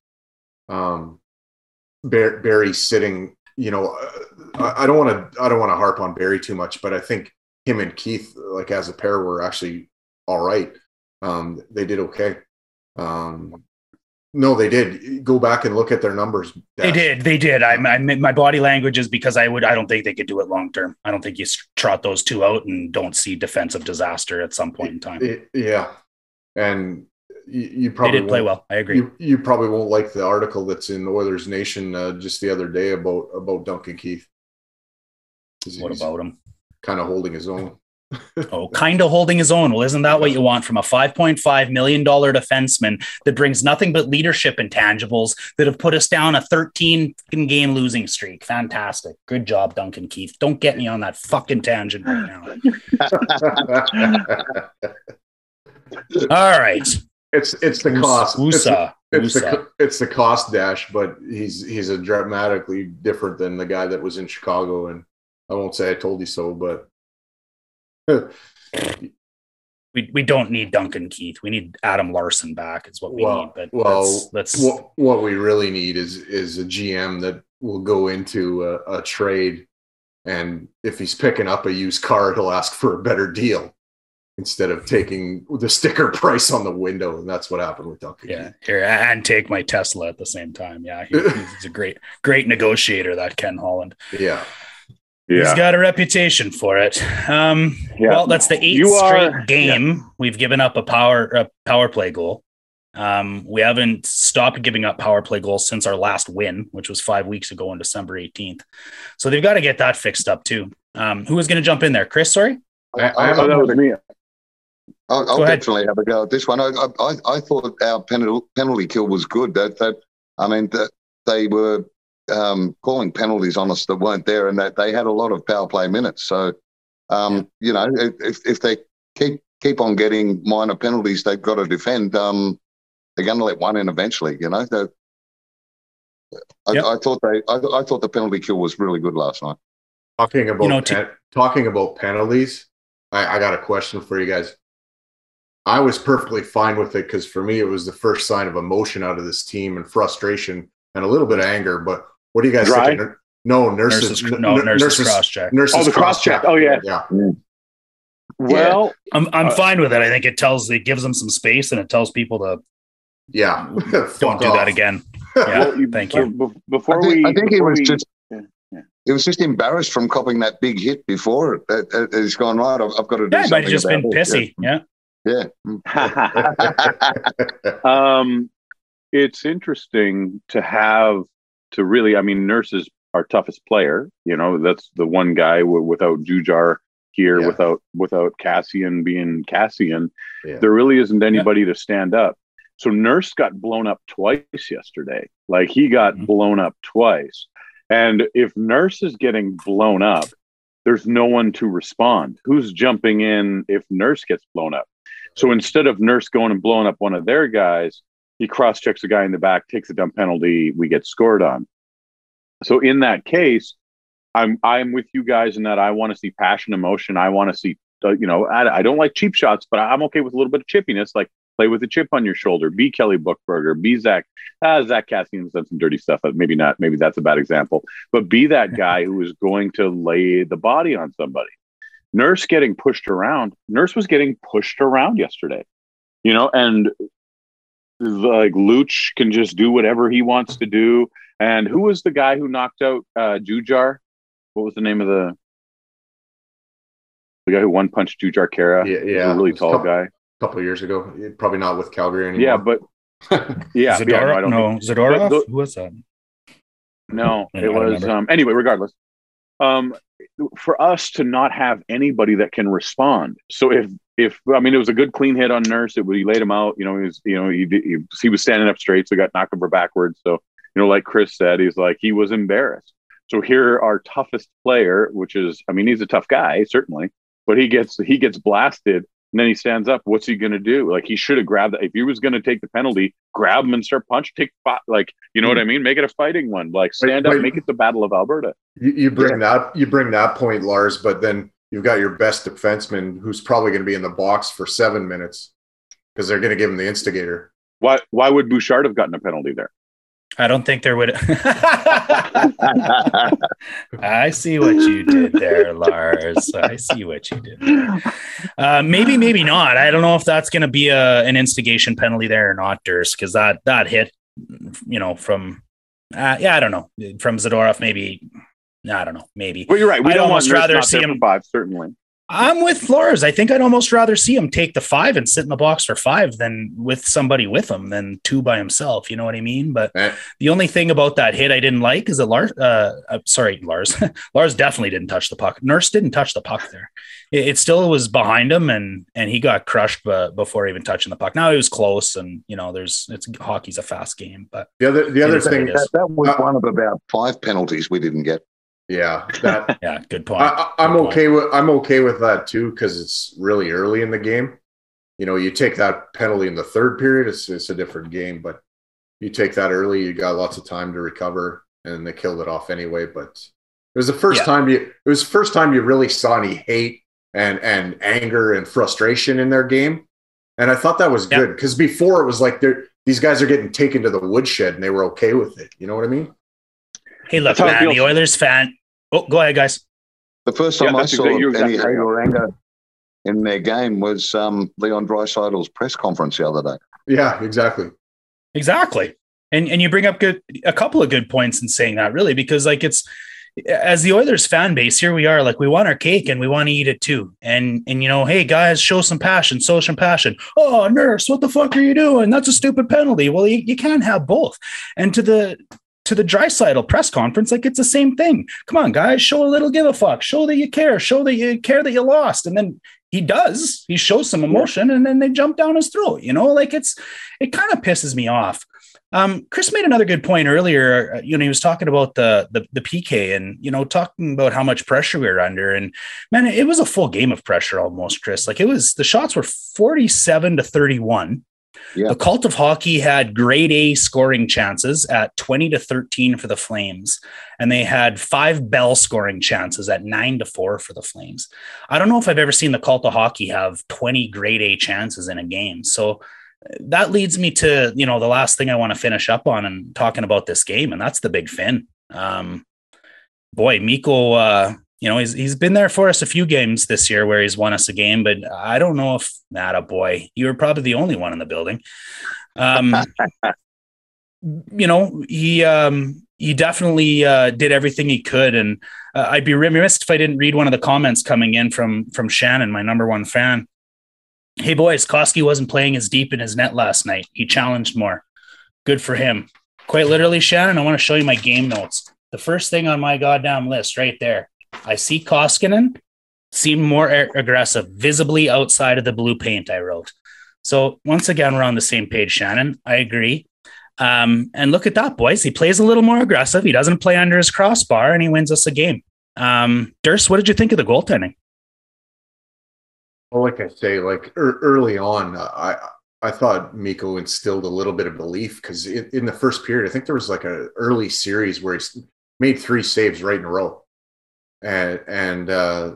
um, Bar- Barrie sitting. You know, uh, I, I don't want to. I don't want to harp on Barrie too much, but I think him and Keith, like as a pair, were actually all right. Um, they did okay. Um, no, they did. Go back and look at their numbers. They did. They did. I, I my body language is because I would. I don't think they could do it long term. I don't think you trot those two out and don't see defensive disaster at some point in time. It- yeah, and you, you probably did play won't- well. I agree. You, you probably won't like the article that's in Oilers Nation uh, just the other day about about Duncan Keith. What about him? kind of holding his own? Oh, kind of holding his own. Well, isn't that what you want from a $5.5 million defenseman that brings nothing but leadership and intangibles that have put us down a 13 game losing streak? Fantastic. Good job, Duncan Keith. Don't get me on that fucking tangent right now. All right. it's it's the cost. It's, USA. Uh, it's USA. the uh, it's the cost dash, but he's he's a dramatically different than the guy that was in Chicago. And I won't say I told you so, but We, we don't need Duncan Keith. We need Adam Larsson back, is what we Well- need. But well, let's, let's what what we really need is is a GM that will go into a, a trade, and if he's picking up a used car, he'll ask for a better deal instead of taking the sticker price on the window, and that's what happened with Duncan. Yeah, Keith. here and take my Tesla at the same time. Yeah, he- he's a great, great negotiator. That Ken Holland. yeah. He's got a reputation for it. Um, Yeah. Well, that's the eighth You straight are- game we've given up a power a power play goal. Um, we haven't stopped giving up power play goals since our last win, which was five weeks ago on December 18th. So they've got to get that fixed up too. Um, who was going to jump in there? Chris, sorry. I, I have Oh, that a- was me. I'll, I'll definitely have a go at this one. I, I, I thought our penalty, penalty kill was good. That, that I mean, that they were um, calling penalties on us that weren't there, and that they had a lot of power play minutes. So, um, you know, if if they keep keep on getting minor penalties, they've got to defend. Um, they're going to let one in eventually. You know, They- I, Yep. I thought they, I, I thought the penalty kill was really good last night. Talking about You know, to- pen- talking about penalties, I, I got a question for you guys. I was perfectly fine with it because for me it was the first sign of emotion out of this team and frustration and a little bit of anger. But what do you guys Dry? think? No, nurses. Nurses, n- no, n- nurses, cross check. Nurses Oh, the cross-check. Oh, yeah. yeah. Well, I'm, I'm Uh, fine with it. I think it tells, it gives them some space and it tells people to Yeah. don't do off. that again. Yeah, well, you- thank you. be- Before I think, we, I think it was we- just. yeah, yeah. He was just embarrassed from copying that big hit before. it. That, that, he's gone right. I've, I've got to do Yeah, something. but he's just been it." pissy. Yeah. Yeah. yeah. um, it's interesting to have to really. I mean, Nurse is our toughest player. You know, that's the one guy w- without Jujhar here, Yeah. without without Kassian being Kassian. Yeah. There really isn't anybody to stand up. So Nurse got blown up twice yesterday. Like he got Mhm. blown up twice. And if Nurse is getting blown up, there's no one to respond. Who's jumping in if Nurse gets blown up? So instead of Nurse going and blowing up one of their guys, he cross checks a guy in the back, takes a dumb penalty, we get scored on. So in that case, I'm I'm with you guys in that I want to see passion, emotion. I want to see, uh, you know, I, I don't like cheap shots, but I'm okay with a little bit of chippiness, like play with a chip on your shoulder. Be Kelly Buchberger, be Zack. Ah, Zack Kassian's done some dirty stuff. but Maybe not. Maybe that's a bad example. But be that guy who is going to lay the body on somebody. Nurse getting pushed around. Nurse was getting pushed around yesterday, you know, and like Luch can just do whatever he wants to do. And who was the guy who knocked out uh, Jujhar? What was the name of the the guy who one punched Jujhar Khaira? Yeah, He was yeah. a really It was tall couple- guy. A couple years ago. Probably not with Calgary anymore. Yeah, but yeah, yeah, no, I don't no, think- Zadorov? Who was that? No, it was um anyway, regardless. Um for us to not have anybody that can respond. So if if I mean it was a good clean hit on Nurse, it would he laid him out, you know, he was you know, he he, he was standing up straight, so he got knocked over backwards. So, you know, like Chris said, he's like he was embarrassed. So here our toughest player, which is I mean, he's a tough guy, certainly, but he gets he gets blasted and then he stands up. What's he going to do? Like he should have grabbed that. If he was going to take the penalty, grab him and start punch. Take fi- like you know what hmm. I mean. Make it a fighting one. Like stand But- up. but- Make it the Battle of Alberta. You, you bring that you bring that point, Lars, but then you've got your best defenseman who's probably going to be in the box for seven minutes because they're going to give him the instigator. Why why would Bouchard have gotten a penalty there? I don't think there would. I see what you did there, Lars. I see what you did. There. Uh, maybe, maybe not. I don't know if that's going to be a, an instigation penalty there or not, Durst, because that that hit, you know, from uh, yeah, I don't know, from Zadorov, maybe. I don't know, maybe. Well, you're right. We I'd don't almost want rather see him- five. Certainly. I'm with Flores. I think I'd almost rather see him take the five and sit in the box for five than with somebody with him than two by himself. You know what I mean? But Eh. the only thing about that hit I didn't like is that Lars, uh, uh, sorry, Lars, Lars definitely didn't touch the puck. Nurse didn't touch the puck there. It, it still was behind him and, and he got crushed b- before even touching the puck. Now he was close and, you know, there's, it's hockey's a fast game, but The other the other thing, it is. That, that was Uh, one of about five penalties we didn't get. Yeah, that yeah, good point. I, I- I'm Good point. okay with I'm okay with that too because it's really early in the game. You know, you take that penalty in the third period, it's it's a different game. But you take that early, you got lots of time to recover, and they killed it off anyway. But it was the first Yeah. time you it was the first time you really saw any hate and and anger and frustration in their game, and I thought that was Yeah. good because before it was like they're these guys are getting taken to the woodshed and they were okay with it. You know what I mean? Hey, look, That's how it man, the. Oilers fan. Oh, go ahead, guys. The first Yeah, time I saw exactly- you're any exactly hate right. or anger in their game was um, Leon Draisaitl's press conference the other day. Yeah, exactly. Exactly. And and you bring up good a couple of good points in saying that really because like it's as the Oilers fan base, here we are, like we want our cake and we want to eat it too. And and you know, hey guys, show some passion, show some passion. Oh, nurse, what the fuck are you doing? That's a stupid penalty. Well, you, you can't have both. And to the to the Draisaitl press conference, like it's the same thing. Come on, guys, show a little give a fuck. Show that you care. Show that you care that you lost. And then he does. He shows some emotion, and then they jump down his throat. You know, like it's it kind of pisses me off. Um, Chris made another good point earlier. Uh, you know, he was talking about the, the the PK and you know talking about how much pressure we were under. And man, it was a full game of pressure almost, Chris. Like it was the shots were forty seven to thirty one. Yeah. The Cult of Hockey had grade A scoring chances at 20 to 13 for the Flames, and they had five Bell scoring chances at 9 to 4 for the Flames. I don't know if I've ever seen the Cult of Hockey have 20 grade A chances in a game. So that leads me to you know the last thing I want to finish up on and talking about this game, and that's the big Finn. Um, boy, Mikko, uh, you know he's he's been there for us a few games this year where he's won us a game, but I don't know if that a boy. You were probably the only one in the building. Um, you know he um, he definitely uh, did everything he could, and uh, I'd be remiss if I didn't read one of the comments coming in from from Shannon, my number one fan. Hey, boys, Koski wasn't playing as deep in his net last night. He challenged more. Good for him. Quite literally, Shannon, I want to show you my game notes. The first thing on my goddamn list right there. I see Koskinen seem more aggressive, visibly outside of the blue paint, I wrote. So once again, we're on the same page, Shannon. I agree. Um, and look at that, boys. He plays a little more aggressive. He doesn't play under his crossbar and he wins us a game. Um, Durst, what did you think of the goaltending? Well, like I say, like er, early on, I I thought Mikko instilled a little bit of belief because in, in, the first period, I think there was like a early series where he made three saves right in a row, and and uh,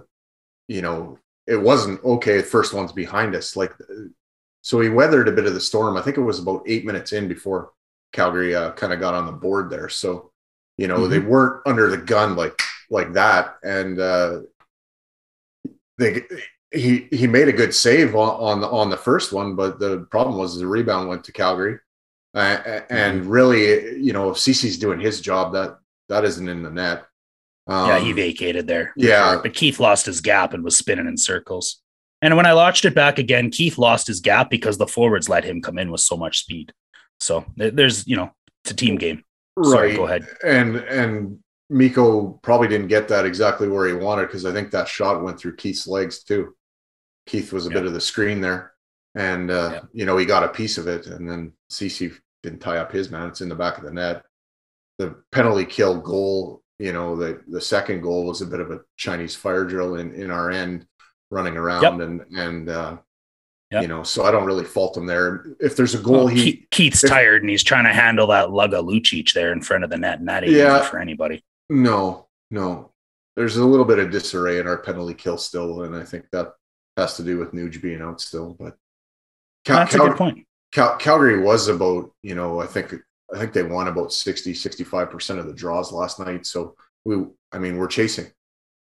you know it wasn't okay. The first one's behind us, like so he weathered a bit of the storm. I think it was about eight minutes in before Calgary uh, kind of got on the board there. So you know mm-hmm. they weren't under the gun like like that, and uh, they he he made a good save on on the, on the first one, but the problem was the rebound went to Calgary, uh, and mm-hmm. really, you know, if CC's doing his job, that that isn't in the net. Um, yeah, he vacated there. Yeah, but Keith lost his gap and was spinning in circles. And when I launched it back again, Keith lost his gap because the forwards let him come in with so much speed. So there's, you know, it's a team game. Sorry, right. go ahead. And and Mikko probably didn't get that exactly where he wanted because I think that shot went through Keith's legs too. Keith was a bit of the screen there, and uh, you know he got a piece of it, and then CC didn't tie up his man. It's in the back of the net. The penalty kill goal, you know, the the second goal was a bit of a Chinese fire drill in in our end, running around yep. and and uh, Yep. You know, so I don't really fault him there. If there's a goal, well, he Keith's if, tired and he's trying to handle that lug of Lucic there in front of the net, and that ain't yeah, for anybody. No, no. There's a little bit of disarray in our penalty kill still, and I think that has to do with Nuge being out still. But Cal- that's Cal- a good point. Cal- Calgary was about, you know, I think I think they won about 60, 65% of the draws last night. So we I mean, we're chasing.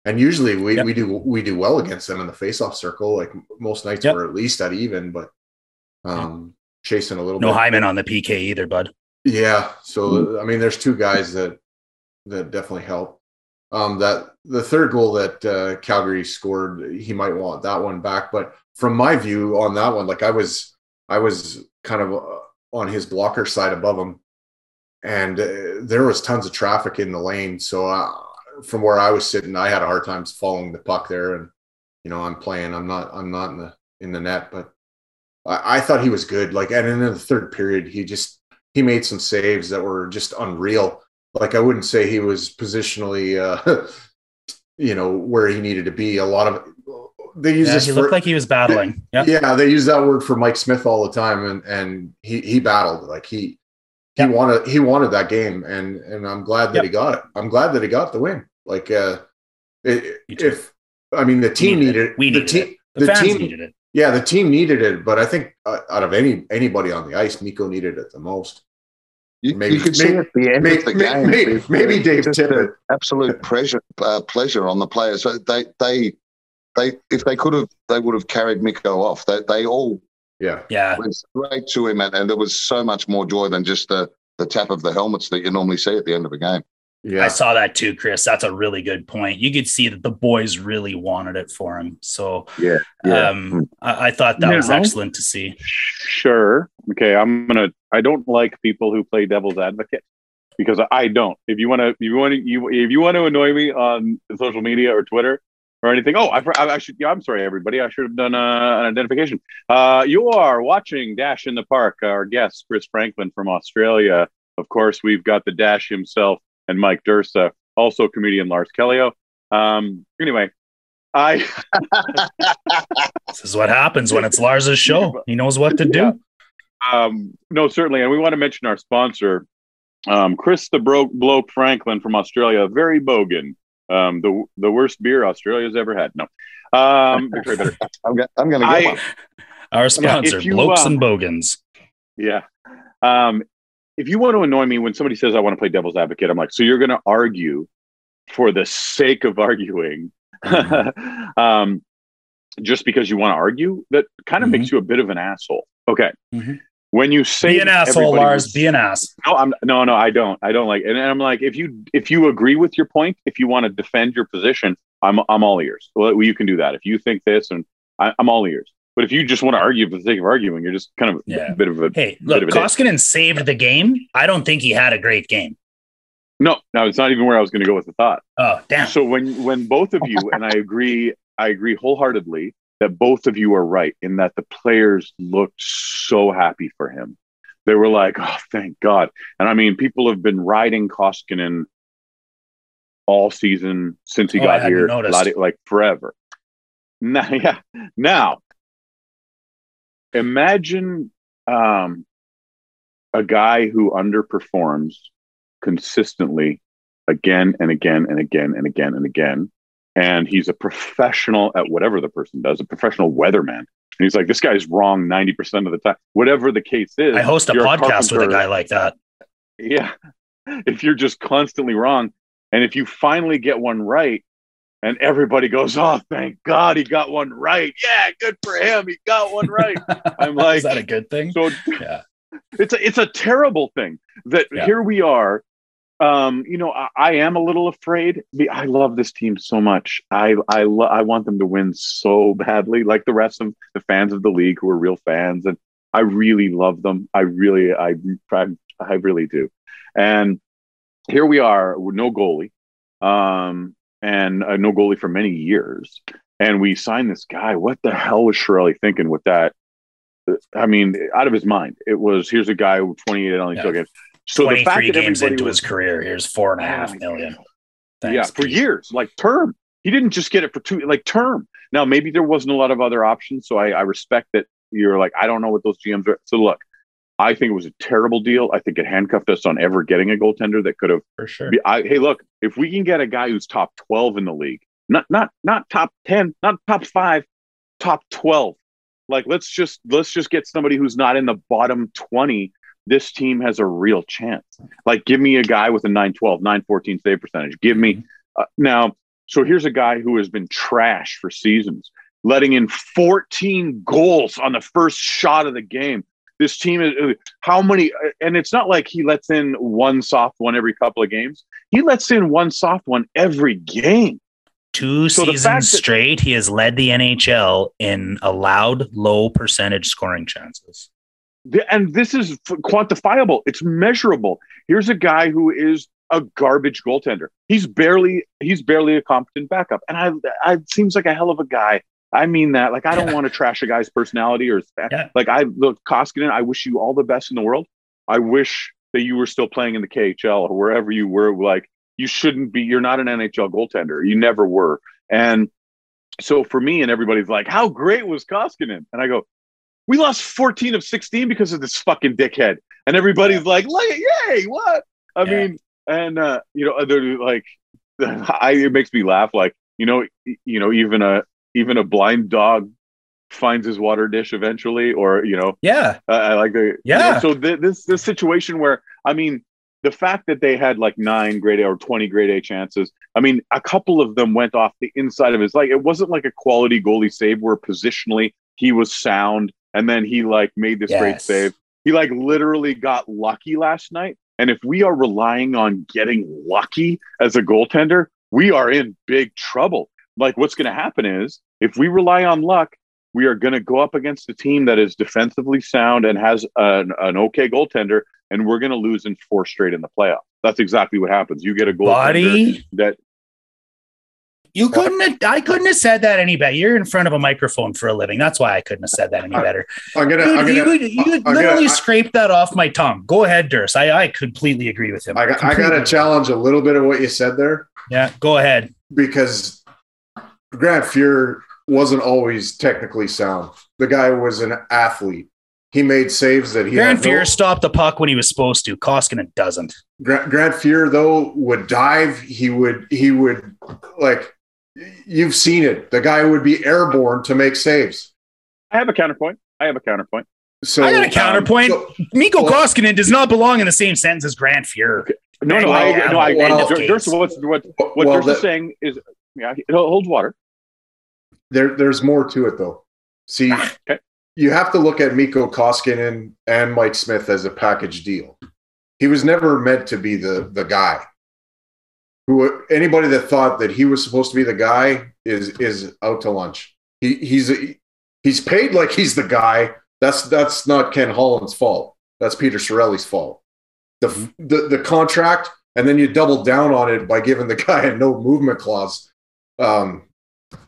And usually we, yep. we do we do well against them in the faceoff circle. Like most nights yep. we're at least at even, but um chasing a little bit. no bit. Hyman on the PK either, bud. Yeah. So I mean there's two guys that that definitely help. Um, that the third goal that uh, Calgary scored, he might want that one back. But from my view on that one, like I was, I was kind of uh, on his blocker side above him, and uh, there was tons of traffic in the lane. So uh, from where I was sitting, I had a hard time following the puck there. And you know, I'm playing. I'm not. I'm not in the in the net, but I, I thought he was good. Like, and in the third period, he just he made some saves that were just unreal like I wouldn't say he was positionally, uh, you know, where he needed to be. A lot of they use yeah, this. He for, looked like he was battling. Yeah, yeah, they use that word for Mike Smith all the time, and and he he battled like he he yep. wanted he wanted that game, and and I'm glad that yep. he got it. I'm glad that he got the win. Like, uh, it, if I mean the team needed, needed it. we needed the team, it. The, the team needed it. Yeah, the team needed it, but I think uh, out of any anybody on the ice, Mikko needed it the most. You, maybe, you could see at the end maybe, of the game, maybe, maybe Dave Tippett. absolute pleasure, uh, pleasure on the players. So they, they, they, if they could have, they would have carried Mikko off. They, they all, yeah, yeah, went straight to him, and, and there was so much more joy than just the the tap of the helmets that you normally see at the end of a game. Yeah. I saw that too, Chris. That's a really good point. You could see that the boys really wanted it for him. So Yeah. um, I, I thought that was excellent to see. Sure. Okay. I'm gonna. I don't like people who play devil's advocate because I don't. If you want to, if you want to, you if you want to annoy me on social media or Twitter or anything. Oh, I, I, I should. Yeah, I'm sorry, everybody. I should have done uh, an identification. Uh, you are watching Dash in the Park. Our guest, Chris Franklin from Australia. Of course, we've got the Dash himself and Mike Dursa, also comedian Lars Callieou. Um, anyway, I This is what happens when it's Lars's show. He knows what to do. Yeah. Um, no, certainly, and we want to mention our sponsor, um, Chris the Bro- Bloke Franklin from Australia. Very bogan. Um, the the worst beer Australia's ever had. No, um, Victoria Bitter. I'm, go- I'm going to get I- one. Our sponsor, if you, Blokes um, and Bogans. Yeah. Um, if you want to annoy me when somebody says I want to play devil's advocate, I'm like, so you're going to argue for the sake of arguing, um, just because you want to argue? That kind of makes you a bit of an asshole. Okay. Mhm. When you say Be an asshole, Lars. was- Be an ass. No, I'm no, no, I don't. I don't like. And I'm like, if you if you agree with your point, if you want to defend your position, I'm I'm all ears. Well, you can do that. If you think this, and I, I'm all ears. But if you just want to argue for the sake of arguing, you're just kind of Yeah. a bit of a Hey, Bit look, of a dick. Koskinen saved the game. I don't think he had a great game. no. No, it's not even where I was going to go with the thought. Oh, damn. So when when both of you and I agree, I agree wholeheartedly that both of you are right in that the players looked so happy for him. They were like, "Oh, thank God!" And I mean, people have been riding Koskinen all season since he Oh, got here, like forever. Now, yeah. Now, imagine um, a guy who underperforms consistently again and again and again and again and again. And he's a professional at whatever the person does, a professional weatherman. And he's like, this guy's wrong 90% of the time. Whatever the case is. I host a podcast with a guy like that. Yeah. If you're just constantly wrong. And if you finally get one right, and everybody goes, Oh, thank God he got one right. Yeah, good for him. He got one right. I'm like, is that a good thing? so Yeah. it's a it's a terrible thing that Yeah. here we are. Um, you know, I, I am a little afraid. I love this team so much. I I lo- I want them to win so badly, like the rest of the fans of the league who are real fans, and I really love them. I really, I I, I really do. And here we are with no goalie, um, and uh, no goalie for many years, and we signed this guy. What the hell was Chiarelli thinking with that? I mean, out of his mind. It was here's a guy with 28 NHL Yeah. games. So the fact 23 that games everybody into was, his career. Here's four and a half million. and a Oh half my million. yeah, Thanks, for Pete. years, like term. He didn't just get it for two, like term. Now maybe there wasn't a lot of other options, so I, I respect that you're like I don't know what those GMs are. So look, I think it was a terrible deal. I think it handcuffed us on ever getting a goaltender that could have For sure. be- I, hey, look, if we can get a guy who's top 12 in the league, not not not top 10, not top 5, top 12. Like let's just let's just get somebody who's not in the bottom 20. This team has a real chance. Like give me a guy with a 912, 914 save percentage. Give me uh, now so here's a guy who has been trash for seasons, letting in 14 goals on the first shot of the game. This team is uh, how many, and it's not like he lets in one soft one every couple of games. He lets in one soft one every game. Two So seasons that- straight, he has led the NHL in allowed low percentage scoring chances. And this is quantifiable. It's measurable. Here's a guy who is a garbage goaltender. He's barely he's barely a competent backup, and I, I seems like a hell of a guy. I mean that. Like I don't want to trash a guy's personality or Yeah. like I look Koskinen. I wish you all the best in the world. I wish that you were still playing in the KHL or wherever you were. Like you shouldn't be. You're not an NHL goaltender. You never were. And so for me and everybody's like, how great was Koskinen? And I go, we lost 14 of 16 because of this fucking dickhead. And everybody's like, like, yay, what? I Yeah. mean, and uh, you know, they're like, I it makes me laugh. Like, you know, you know, even a even a blind dog finds his water dish eventually, or you know, Yeah. uh, I like the you Yeah. know, so th- this this situation where I mean, the fact that they had like nine grade A or twenty grade A chances. I mean, a couple of them went off the inside of his like. It wasn't like a quality goalie save where positionally he was sound, and then he like made this great save. He like literally got lucky last night. And if we are relying on getting lucky as a goaltender, we are in big trouble. Like what's going to happen is if we rely on luck, we are going to go up against a team that is defensively sound and has an, an okay goaltender, and we're going to lose in four straight in the playoff. That's exactly what happens. You get a goaltender Buddy. that You couldn't. Have, I couldn't have said that any better. You're in front of a microphone for a living. That's why I couldn't have said that any better. I'm gonna. Dude, I'm you gonna. would, you would literally scrape that off my tongue. Go ahead, Durst. I, I completely agree with him. I got. I got to challenge a little bit of what you said there Yeah, go ahead. because Grant Fuhr wasn't always technically sound. The guy was an athlete. He made saves that he Grant had no- Fuhr stopped the puck when he was supposed to. Koskinen doesn't. Grant, Grant Fuhr though would dive. He would. He would like. You've seen it. The guy would be airborne to make saves. I have a counterpoint. I have a counterpoint. So I got a um, counterpoint. so- Mikko well- Koskinen does not belong in the same sentence as Grant Fuhr. No, no, Well, I, no, I, well, Dur- okay. Durst, what's, what, what well, Durst is saying is, yeah, it holds water. there, there's more to it though. See, Okay. you have to look at Mikko Koskinen and Mike Smith as a package deal. He was never meant to be the the guy. Who anybody that thought that he was supposed to be the guy is is out to lunch. He he's he's paid like he's the guy. That's that's not Ken Holland's fault. That's Peter Chiarelli's fault. The the the contract, and then you double down on it by giving the guy a no movement clause. Um,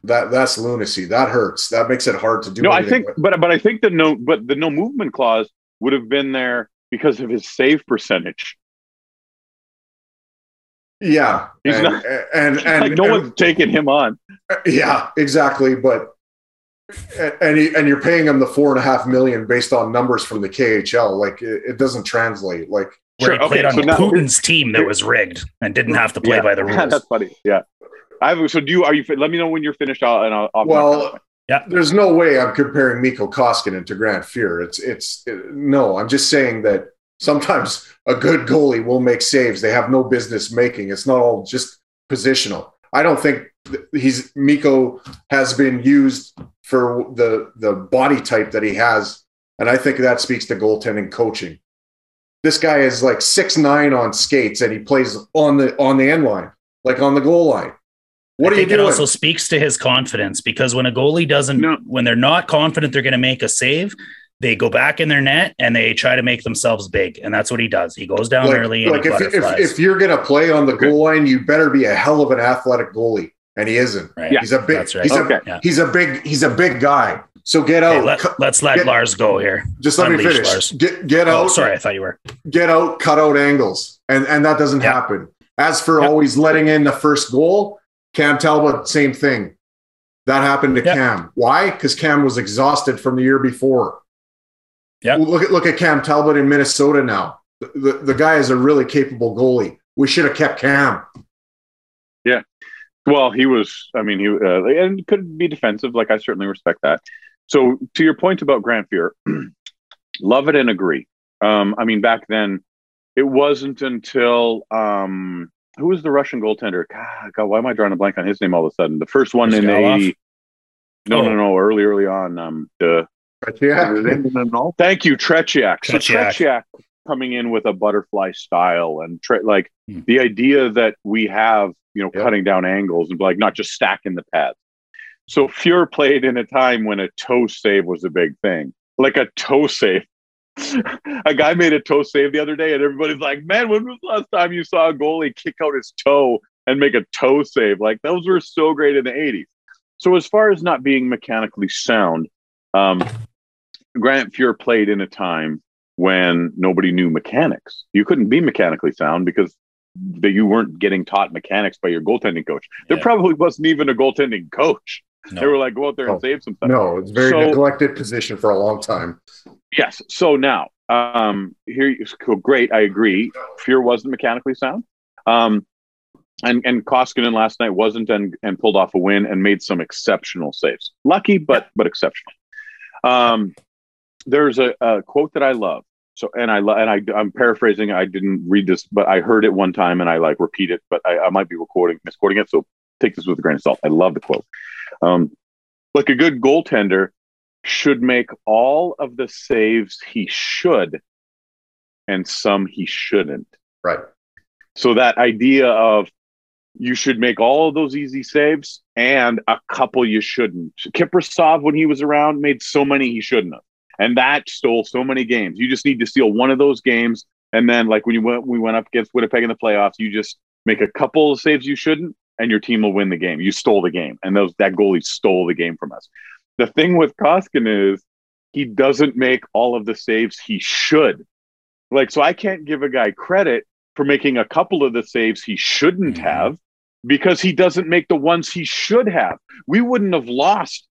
that that's lunacy. That hurts. That makes it hard to do. No, I think, with. but but I think the no, but the no movement clause would have been there because of his save percentage. Yeah, He's and, not- and and, like no and- one's taking him on. Yeah, exactly. But and he, and you're paying him the four and a half million based on numbers from the KHL. Like it, it doesn't translate. Like Where Sure, he played okay, on so now- Putin's team that was rigged and didn't have to play Yeah. by the rules. That's funny. Yeah. I have, so do you? Are you? Let me know when you're finished. I'll, and I'll. I'll Well, Yeah. there's no way I'm comparing Mikko Koskinen to Grant Fuhr. It's it's it- no. I'm just saying that sometimes a good goalie will make saves they have no business making. It's not all just positional. I don't think he's Mikko has been used for the the body type that he has, and I think that speaks to goaltending coaching. This guy is like six nine on skates, and he plays on the on the end line, like on the goal line. What I are you think it also speaks to his confidence because when a goalie doesn't, No. when they're not confident they're going to make a save, they go back in their net and they try to make themselves big, and that's what he does. He goes down early and like if, if, if you're gonna play on the Okay. goal line, you better be a hell of an athletic goalie, and he isn't. right. Yeah, He's a big. that's right. He's Okay. a Yeah. he's a big he's a big guy. So get Okay, out. let, Cut- us let get- Lars go here. just let me finish. Lars. Get get Oh, out. sorry, I thought you were. Get out. Cut out angles, and and that doesn't Yeah. happen. As for Yeah. always letting in the first goal, Cam Talbot, same thing. That happened to Yeah. Cam. Why? Because Cam was exhausted from the year before. Yeah. Look at look at Cam Talbot in Minnesota now. The, the, the guy is a really capable goalie. We should have kept Cam. Yeah. Well, he was. I mean, he uh, and could be defensive. Like I certainly respect that. So to your point about Grant Fuhr, love it and agree. Um, I mean, back then, it wasn't until um, who was the Russian goaltender? God, God, why am I drawing a blank on his name all of a sudden? The first one in Moskaloff? eighty. No, Oh. no, no. Early, early on. Um, the Yeah. Thank you, Tretiak. So Tretiak. Tretiak coming in with a butterfly style and tre- like Hmm. the idea that we have, you know, Yep. cutting down angles and like not just stacking the pads. So Fuhr played in a time when a toe save was a big thing, like a toe save. a guy made a toe save the other day, and everybody's like, "Man, when was the last time you saw a goalie kick out his toe and make a toe save? Like those were so great in the '80s." So as far as not being mechanically sound, um, Grant Fuhr played in a time when nobody knew mechanics. You couldn't be mechanically sound because that you weren't getting taught mechanics by your goaltending coach. There probably wasn't even a goaltending coach. No. They were like, go out there and Oh, save some stuff. No, it's a very So- neglected position for a long time. Yes. So now, um, here, you- cool, great. I agree. Fuhr wasn't mechanically sound. Um, and and Koskinen last night wasn't and, and pulled off a win and made some exceptional saves. Lucky, but but exceptional. Um, there's a, a quote that I love. So and I and I I'm paraphrasing. I didn't read this, but I heard it one time and I like repeat it, but I, I might be recording misquoting it. So take this with a grain of salt. I love the quote. Um, like a good goaltender should make all of the saves he should and some he shouldn't. Right. So that idea of you should make all of those easy saves and a couple you shouldn't. Kiprusoff, when he was around, made so many he shouldn't have. And that stole so many games. You just need to steal one of those games. And then, like when you went, we went up against Winnipeg in the playoffs, you just make a couple of saves you shouldn't, and your team will win the game. You stole the game. And those that goalie stole the game from us. The thing with Koskinen is he doesn't make all of the saves he should. Like, so I can't give a guy credit for making a couple of the saves he shouldn't Mhm. have because he doesn't make the ones he should have. We wouldn't have lost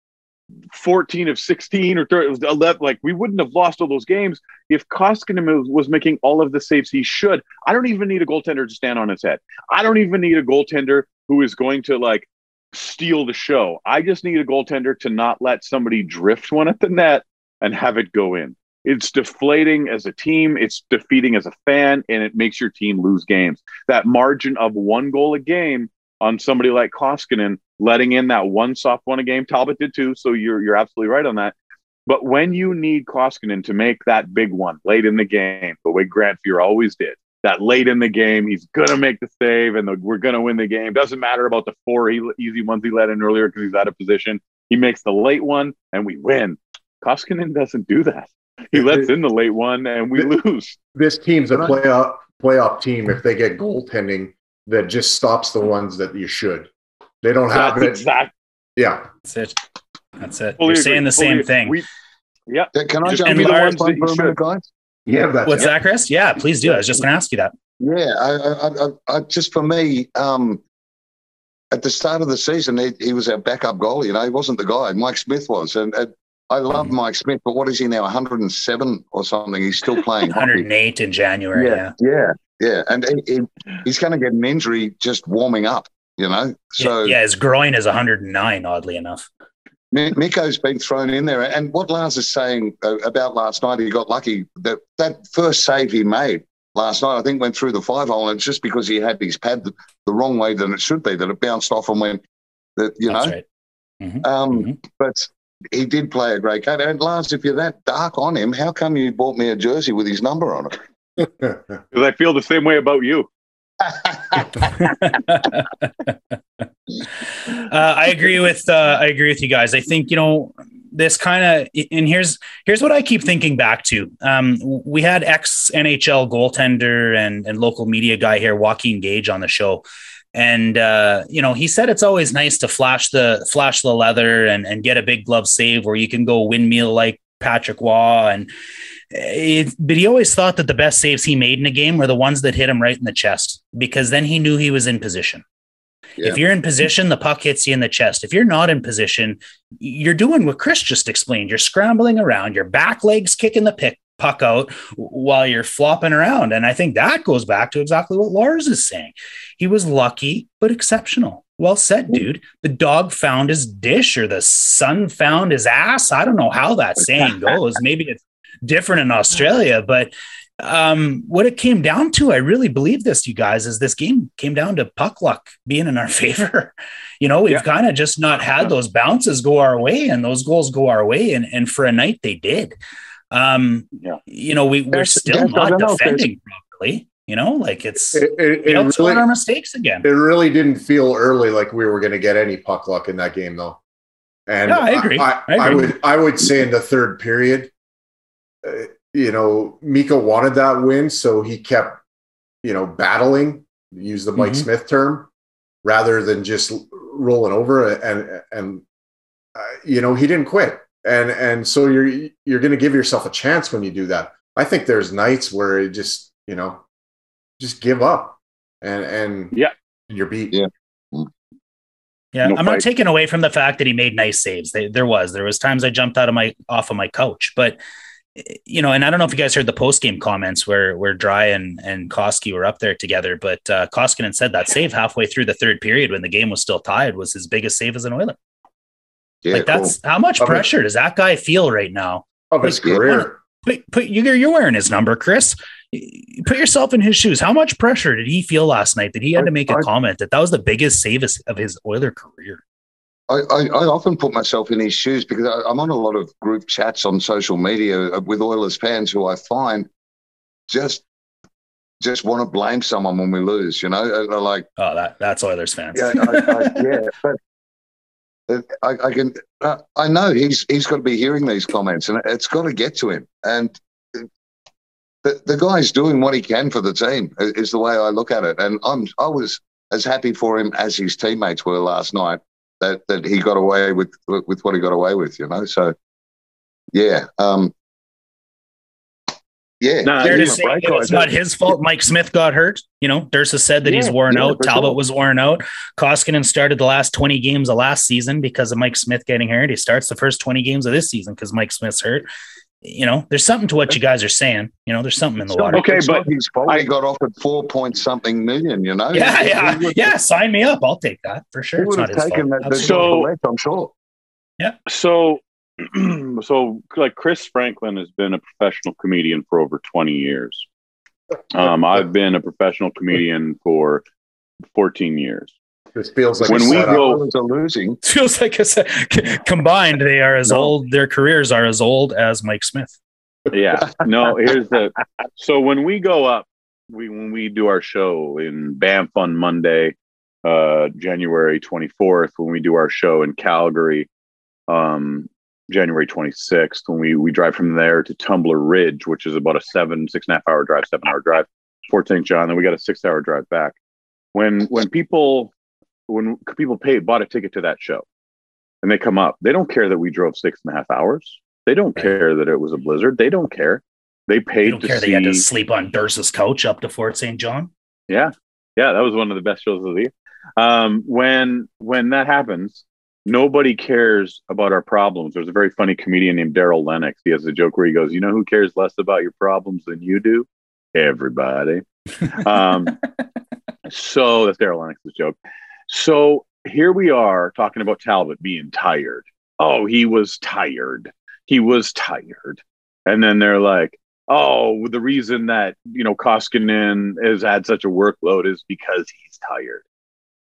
14 of 16 or 30, 11. Like, we wouldn't have lost all those games if Koskinen was- making all of the saves he should. I don't even need a goaltender to stand on his head. I don't even need a goaltender who is going to like steal the show. I just need a goaltender to not let somebody drift one at the net and have it go in. It's deflating as a team, it's defeating as a fan, and it makes your team lose games. That margin of one goal a game on somebody like Koskinen, letting in that one soft one a game, Talbot did too. So you're you're absolutely right on that. But when you need Koskinen to make that big one late in the game, the way Grant Fuhr always did, that late in the game, he's gonna make the save, and the, we're gonna win the game. Doesn't matter about the four he, easy ones he let in earlier because he's out of position. He makes the late one, and we win. Koskinen doesn't do that. He lets in the late one, and we lose. This team's a playoff playoff team if they get goaltending that just stops the ones that you should. They don't have That's it. exact. Yeah. That's it. That's it. fully You're agree, saying the fully same agree. thing. We, yeah, Yeah, Can I jump give in the one that for a minute, should. guys? Yeah. That's What's that, Chris? Yeah, please do. I was just going to ask you that. Yeah, I, I, I, I, just for me, um, at the start of the season, he, he was our backup goalie. You know, he wasn't the guy. Mike Smith was, and, and I love Mhm. Mike Smith. But what is he now? 107 or something? He's still playing hockey. 108 in January. Yeah. Yeah, yeah, and he, he, he's going to get an injury just warming up. You know, so yeah, his groin is 109, oddly enough. Mikko's been thrown in there. And what Lars is saying uh, about last night, he got lucky. That that first save he made last night, I think, went through the five hole, and it's just because he had his pad the, the wrong way than it should be, that it bounced off and went. That you That's know, right. um, Mhm. but he did play a great game. And Lars, if you're that dark on him, how come you bought me a jersey with his number on it? Because I feel the same way about you. uh, I agree with uh, I agree with you guys. I think you know this kind of and here's here's what I keep thinking back to. Um, we had ex NHL goaltender and and local media guy here, Joaquin Gage, on the show, and uh, you know he said it's always nice to flash the flash the leather and and get a big glove save where you can go windmill like Patrick Roy and. It, but he always thought that the best saves he made in a game were the ones that hit him right in the chest because then he knew he was in position. Yeah. If you're in position, the puck hits you in the chest. If you're not in position, you're doing what Chris just explained. You're scrambling around, your back legs kicking the pick, puck out while you're flopping around. And I think that goes back to exactly what Lars is saying. He was lucky, but exceptional. Well said, dude. The dog found his dish or the sun found his ass. I don't know how that saying goes. Maybe it's different in Australia, but um, what it came down to, I really believe this, you guys, is this game came down to puck luck being in our favor. You know, we've Yeah. kind of just not had those bounces go our way and those goals go our way. And, and for a night, they did. Um, Yeah. You know, we, we're still not defending properly. You know, like it's It, it, it outscored our mistakes again. it really didn't feel early like we were going to get any puck luck in that game, though. And Yeah, I agree. I, I I agree. would I would say in the third period, uh, you know, Mikko wanted that win, so he kept, you know, battling. Use the Mike Mhm. Smith term, rather than just rolling over and and uh, you know he didn't quit. And and so you're you're going to give yourself a chance when you do that. I think there's nights where it just you know just give up and and Yeah. and you're beat. Yeah. Yeah, No I'm fight. not taking away from the fact that he made nice saves. They, there was there was times I jumped out of my off of my couch, but you know, and I don't know if you guys heard the post game comments where where Drai and and Koski were up there together, but uh, Koskinen said that save halfway through the third period when the game was still tied was his biggest save as an Oiler. Yeah, like that's how much Love it. pressure does that guy feel right now? Of his Like, career. Put put you you're wearing his number, Chris. Put yourself in his shoes. How much pressure did he feel last night that he had to make a I- comment that that was the biggest save of- of his Oiler career? I, I, I often put myself in his shoes because I, I'm on a lot of group chats on social media with Oilers fans who I find just just want to blame someone when we lose. You know, Uh, like Oh, that that's Oilers fans. yeah, I, I, yeah, but. uh, I, I can. Uh, I know he's he's got to be hearing these comments, and it's got to get to him. And the the guy's doing what he can for the team. Is the way I look at it. And I'm I was as happy for him as his teammates were last night that that he got away with with what he got away with. You know, so yeah, um, yeah. No, Fair to say break that right it's not his fault. Mike Smith got hurt. You know, Dursa said that he's worn yeah, out. Talbot sure. was worn out. Koskinen started the last 20 games of last season because of Mike Smith getting hurt. He starts the first 20 games of this season because Mike Smith's hurt. You know, there's something to what you guys are saying. You know, there's something in the water. Okay, but he's his fault. I- he got offered four point something million. You know. Yeah, He- yeah, yeah. Sign me up. I'll take that for sure. It's would not have his taken fault. that. the Absolutely. job So- for I'm sure. Yeah. So, so like Chris Franklin has been a professional comedian for over 20 years. Um, I've been a professional comedian for 14 years. This feels like When a we go- Oilers are losing. feels like it's a, combined they are as No. old. Their careers are as old as Mike Smith. Yeah. No, here's the so when we go up, we when we do our show in Banff on Monday, uh January 24th, when we do our show in Calgary, um January 26th, when we we drive from there to Tumbler Ridge, which is about a seven, six and a half hour drive, seven hour drive, Fort St. John, then we got a six hour drive back. When when people when people paid bought a ticket to that show and they come up, they don't care that we drove six and a half hours. They don't Right. care that it was a blizzard. They don't care. They They paid don't to care see. they had to sleep on Dursa's couch up to Fort St. John. Yeah, yeah, that was one of the best shows of the year. Um, when when that happens, nobody cares about our problems. There's a very funny comedian named Darryl Lenox. He has a joke where he goes, "You know who cares less about your problems than you do? Everybody." Um, so that's Darryl Lenox's joke. So here we are talking about Talbot being tired. Oh, he was tired. He was tired. And then they're like, oh, the reason that, you know, Koskinen has had such a workload is because he's tired.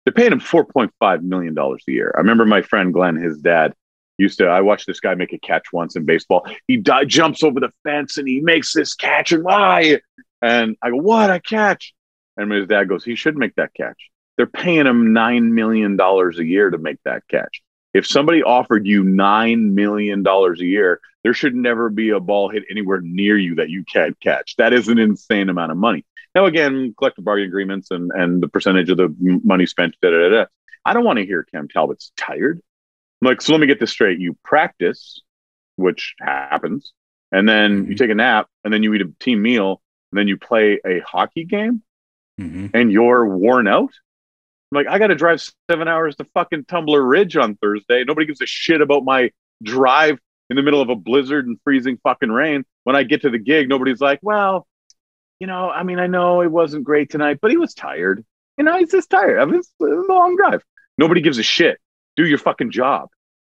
They're paying him $4.5 million a year. I remember my friend Glenn, his dad, used to, I watched this guy make a catch once in baseball. He di- jumps over the fence and he makes this catch and why? And I go, what? I catch. And his dad goes, he should make that catch. They're paying him $9 million a year to make that catch. If somebody offered you $9 million a year, there should never be a ball hit anywhere near you that you can't catch. That is an insane amount of money. Now, again, collective bargaining agreements and, and the percentage of the money spent, da, da, da. I don't want to hear Cam Talbot's tired. I'm like, so let me get this straight. You practice, which happens, and then you Mhm. take a nap, and then you eat a team meal, and then you play a hockey game Mhm. and you're worn out. I'm like, I got to drive seven hours to fucking Tumbler Ridge on Thursday. Nobody gives a shit about my drive in the middle of a blizzard and freezing fucking rain. When I get to the gig, nobody's like, well, you know, I mean, I know it wasn't great tonight, but he was tired. You know, he's just tired. I mean, a long drive. Nobody gives a shit. Do your fucking job.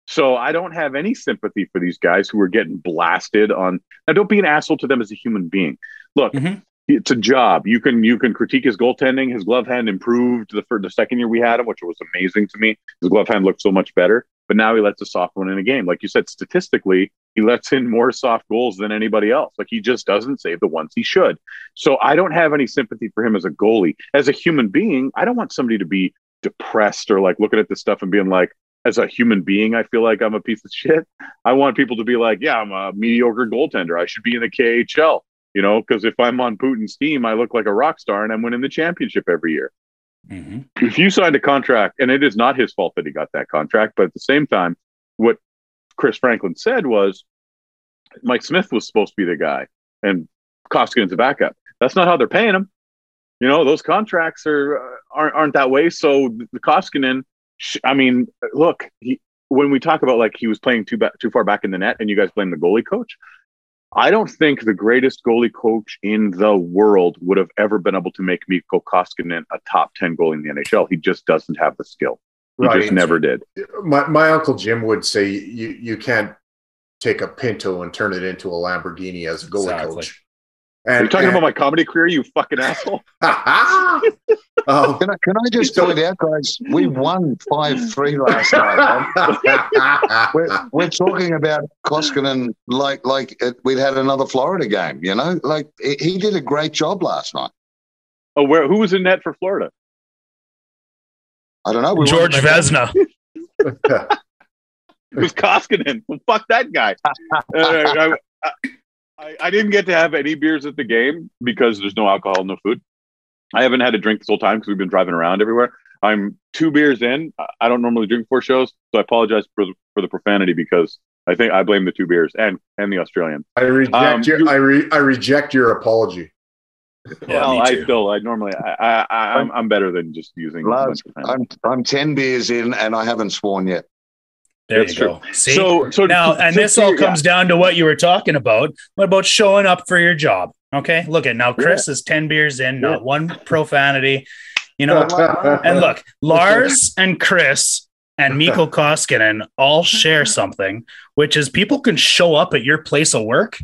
So I don't have any sympathy for these guys who are getting blasted on. Now, don't be an asshole to them as a human being. Look, Mhm. It's a job. You can you can critique his goaltending. His glove hand improved the for the second year we had him, which was amazing to me. His glove hand looked so much better. But now he lets a soft one in a game. Like you said, statistically, he lets in more soft goals than anybody else. Like he just doesn't save the ones he should. So I don't have any sympathy for him as a goalie. As a human being, I don't want somebody to be depressed or like looking at this stuff and being like, as a human being, I feel like I'm a piece of shit. I want people to be like, yeah, I'm a mediocre goaltender. I should be in the KHL you know, because if I'm on Putin's team, I look like a rock star and I'm winning the championship every year. Mhm. If you signed a contract, and it is not his fault that he got that contract, but at the same time, what Chris Franklin said was Mike Smith was supposed to be the guy and Koskinen's a backup. That's not how they're paying him. You know, those contracts are uh, aren't, aren't that way. So the Koskinen, I mean, look, he, when we talk about like he was playing too back, too far back in the net, and you guys blame the goalie coach. I don't think the greatest goalie coach in the world would have ever been able to make Mikko Koskinen a top 10 goalie in the NHL. He just doesn't have the skill. He Right. just never did. My my uncle Jim would say you you can't take a Pinto and turn it into a Lamborghini as a goalie Exactly. coach. And, Are you talking and- about my comedy career, you fucking asshole? oh, Can I, can I just point out, guys, we won 5 3 last night. We're, we're talking about Koskinen like like it, we'd had another Florida game, you know? Like he he did a great job last night. Oh, where? Who was in net for Florida? I don't know. we George Vesna. It was Koskinen. Well, fuck that guy. Uh, I, I, I didn't get to have any beers at the game because there's no alcohol, no food. I haven't had a drink this whole time because we've been driving around everywhere. I'm two beers in. I- I don't normally drink before shows, so I apologize for the, for the profanity because I think I blame the two beers and and the Australian. I reject Um, your you- I, re, I reject your apology. Yeah, well, me I too. still I normally I, I, I I'm I'm better than just using. Lars, a bunch of profanity. I'm I'm ten beers in and I haven't sworn yet. There That's you go. See? So so now, and to- this all yeah. comes down to what you were talking about. What about showing up for your job? Okay, look at now. Chris is ten beers in, not one profanity. You know, and look, Lars and Chris and Mikko Koskinen all share something, which is people can show up at your place of work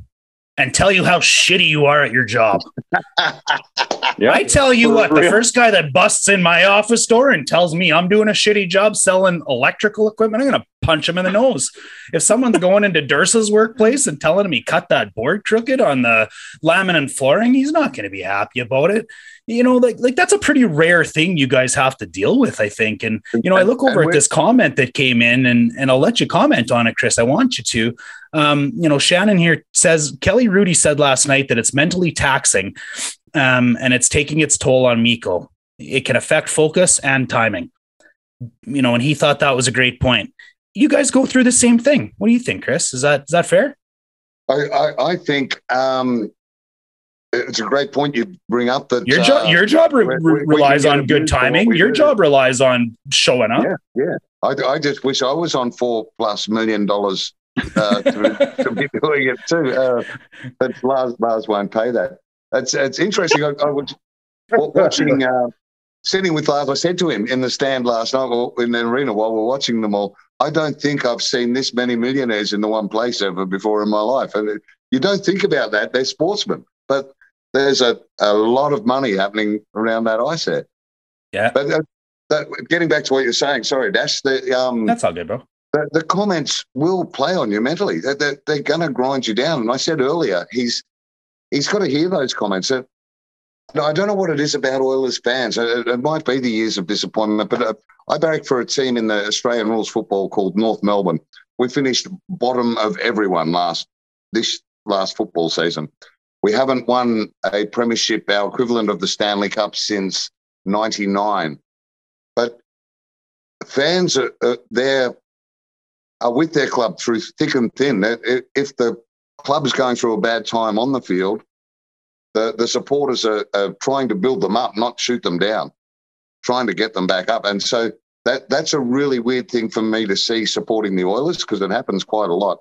and tell you how shitty you are at your job. Yeah. I tell you For what, the first guy that busts in my office door and tells me I'm doing a shitty job selling electrical equipment, I'm going to punch him in the nose. If someone's going into Dursa's workplace and telling him he cut that board crooked on the laminate flooring, he's not going to be happy about it. You know, like like that's a pretty rare thing you guys have to deal with, I think. And you know, I look over at this comment that came in, and and I'll let you comment on it, Chris. I want you to. Um, you know, Shannon here says Kelly Rudy said last night that it's mentally taxing um, and it's taking its toll on Mikko. It can affect focus and timing. You know, and he thought that was a great point. You guys go through the same thing. What do you think, Chris? Is that is that fair? I, I, I think um, it's a great point you bring up that Your uh, job your job re- can relies on good view for what timing. Your do. job relies on showing up. Yeah, yeah. I, I just wish I was on four plus million dollars uh, to, to be doing it too. Uh, but Lars, Lars won't pay that. It's it's interesting. I, I was watching, uh, sitting with Lars. I said to him in the stand last night or in the arena while we're watching them all. I don't think I've seen this many millionaires in the one place ever before in my life. And you don't think about that. They're sportsmen, but there's a, a lot of money happening around that ice set. Yeah. But uh, that, getting back to what you're saying, sorry, Dash. The um, That's all good, bro. the, the comments will play on you mentally. They're, they're, they're going to grind you down. And I said earlier, he's he's got to hear those comments. Uh, I don't know what it is about Oilers fans. It, it might be the years of disappointment, but uh, I barracked for a team in the Australian rules football called North Melbourne. We finished bottom of everyone last this last football season. We haven't won a premiership, our equivalent of the Stanley Cup, since '99. But fans are, are there are with their club through thick and thin. If the club is going through a bad time on the field, the, the supporters are, are trying to build them up, not shoot them down, trying to get them back up. And so that that's a really weird thing for me to see supporting the Oilers because it happens quite a lot.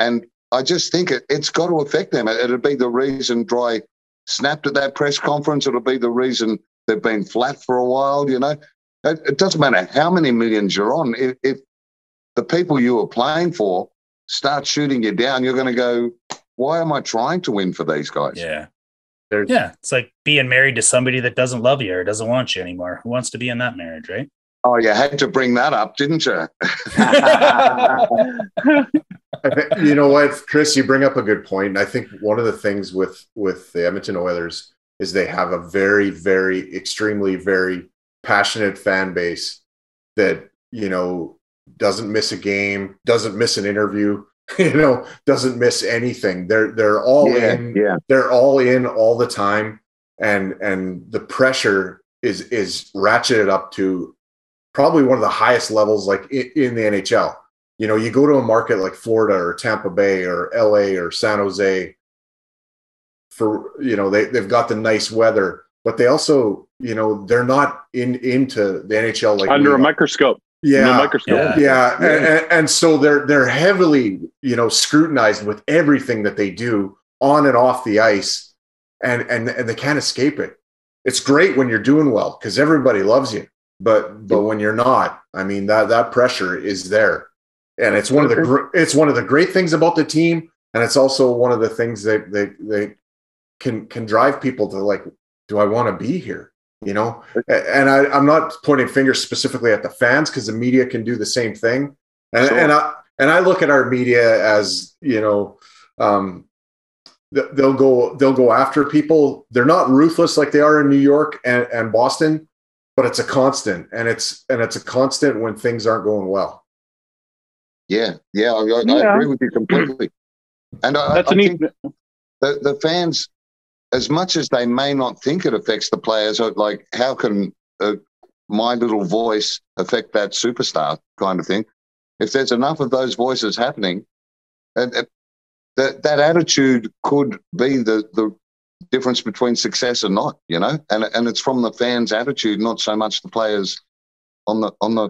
And I just think it, it's got to affect them. It, it'll be the reason Drai snapped at that press conference. It'll be the reason they've been flat for a while. You know, it, it doesn't matter how many millions you're on. If, if the people you are playing for start shooting you down, you're going to go, why am I trying to win for these guys? Yeah. There's- Yeah. It's like being married to somebody that doesn't love you or doesn't want you anymore. Who wants to be in that marriage, right? Oh, you had to bring that up, didn't you? You know what, Chris, you bring up a good point. And I think one of the things with with the Edmonton Oilers is they have a very, very, extremely, very passionate fan base that you know doesn't miss a game, doesn't miss an interview, you know, doesn't miss anything. They're they're all yeah, in. yeah. They're all in all the time, and and the pressure is is ratcheted up to probably one of the highest levels like in, in the NHL you know, you go to a market like Florida or Tampa Bay or LA or San Jose for, you know, they, they've got the nice weather, but they also, you know, they're not in into the NHL like under a microscope. Yeah. Microscope. Yeah. Yeah, And, and, and so they're they're heavily, you know, scrutinized with everything that they do on and off the ice, and and and they can't escape it. It's great when you're doing well because everybody loves you, but but when you're not, I mean that that pressure is there, and it's one of the gr- it's one of the great things about the team, and it's also one of the things that they they can can drive people to like, do I want to be here? You know, and I, I'm not pointing fingers specifically at the fans because the media can do the same thing. And, Sure. and I and I look at our media as you know, um, they'll go they'll go after people. They're not ruthless like they are in New York and, and Boston, but it's a constant, and it's and it's a constant when things aren't going well. Yeah, yeah, I, I, I agree with you completely. And I, That's I a neat. think the, the fans, as much as they may not think it affects the players, like how can uh, my little voice affect that superstar kind of thing? If there's enough of those voices happening, and, and that that attitude could be the the difference between success and not, you know, and and it's from the fans' attitude, not so much the players on the on the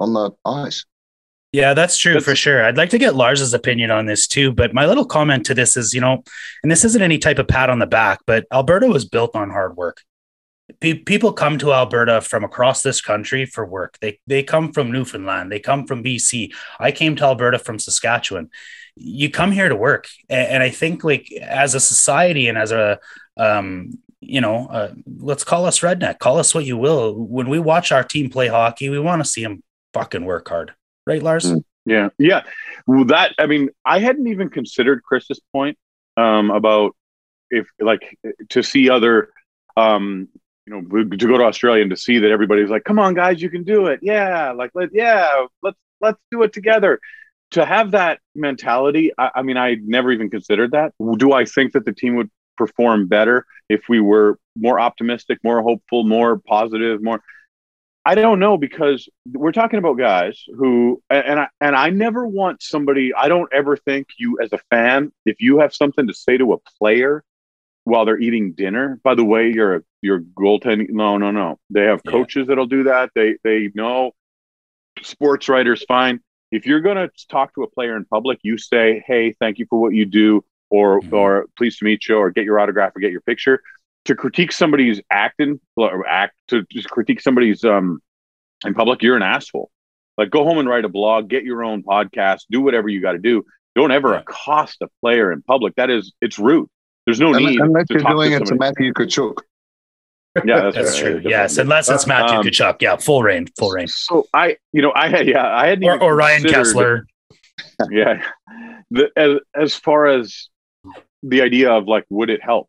on the ice. Yeah, that's true That's- for sure. I'd like to get Lars's opinion on this too. But my little comment to this is, you know, and this isn't any type of pat on the back, but Alberta was built on hard work. Pe- people come to Alberta from across this country for work. They they come from Newfoundland. They come from BC. I came to Alberta from Saskatchewan. You come here to work, and, and I think like as a society and as a um, you know, uh, let's call us redneck, call us what you will. When we watch our team play hockey, we want to see them fucking work hard, right, Lars? Mm. Yeah, yeah. Well, that I mean, I hadn't even considered Chris's point um, about if like to see other, um, you know, to go to Australia and to see that everybody's like, "Come on, guys, you can do it!" Yeah, like let yeah, let's let's do it together. To have that mentality, I, I mean, I never even considered that. Do I think that the team would perform better if we were more optimistic, more hopeful, more positive, more? I don't know because we're talking about guys who and I and I never want somebody I don't ever think you as a fan if you have something to say to a player while they're eating dinner by the way you're a you're goaltending no no no they have Yeah. coaches that'll do that they they know sports writers fine if you're going to talk to a player in public you say hey thank you for what you do or Mhm. or pleased to meet you or get your autograph or get your picture to critique somebody's acting or act to just critique somebody's um in public, you're an asshole. Like go home and write a blog, get your own podcast, do whatever you got to do. Don't ever Yeah. accost a player in public. That is, it's rude. There's no Un- need Unless to you're talk doing to it to. Matthew Tkachuk. Yeah, that's, That's true. Different. Yes, unless it's Matthew Um, Tkachuk. Yeah, full reign, full reign. So I, you know, I had, yeah, I hadn't Or, or Ryan considered- Kesler. yeah the, as, as far as the idea of like would it help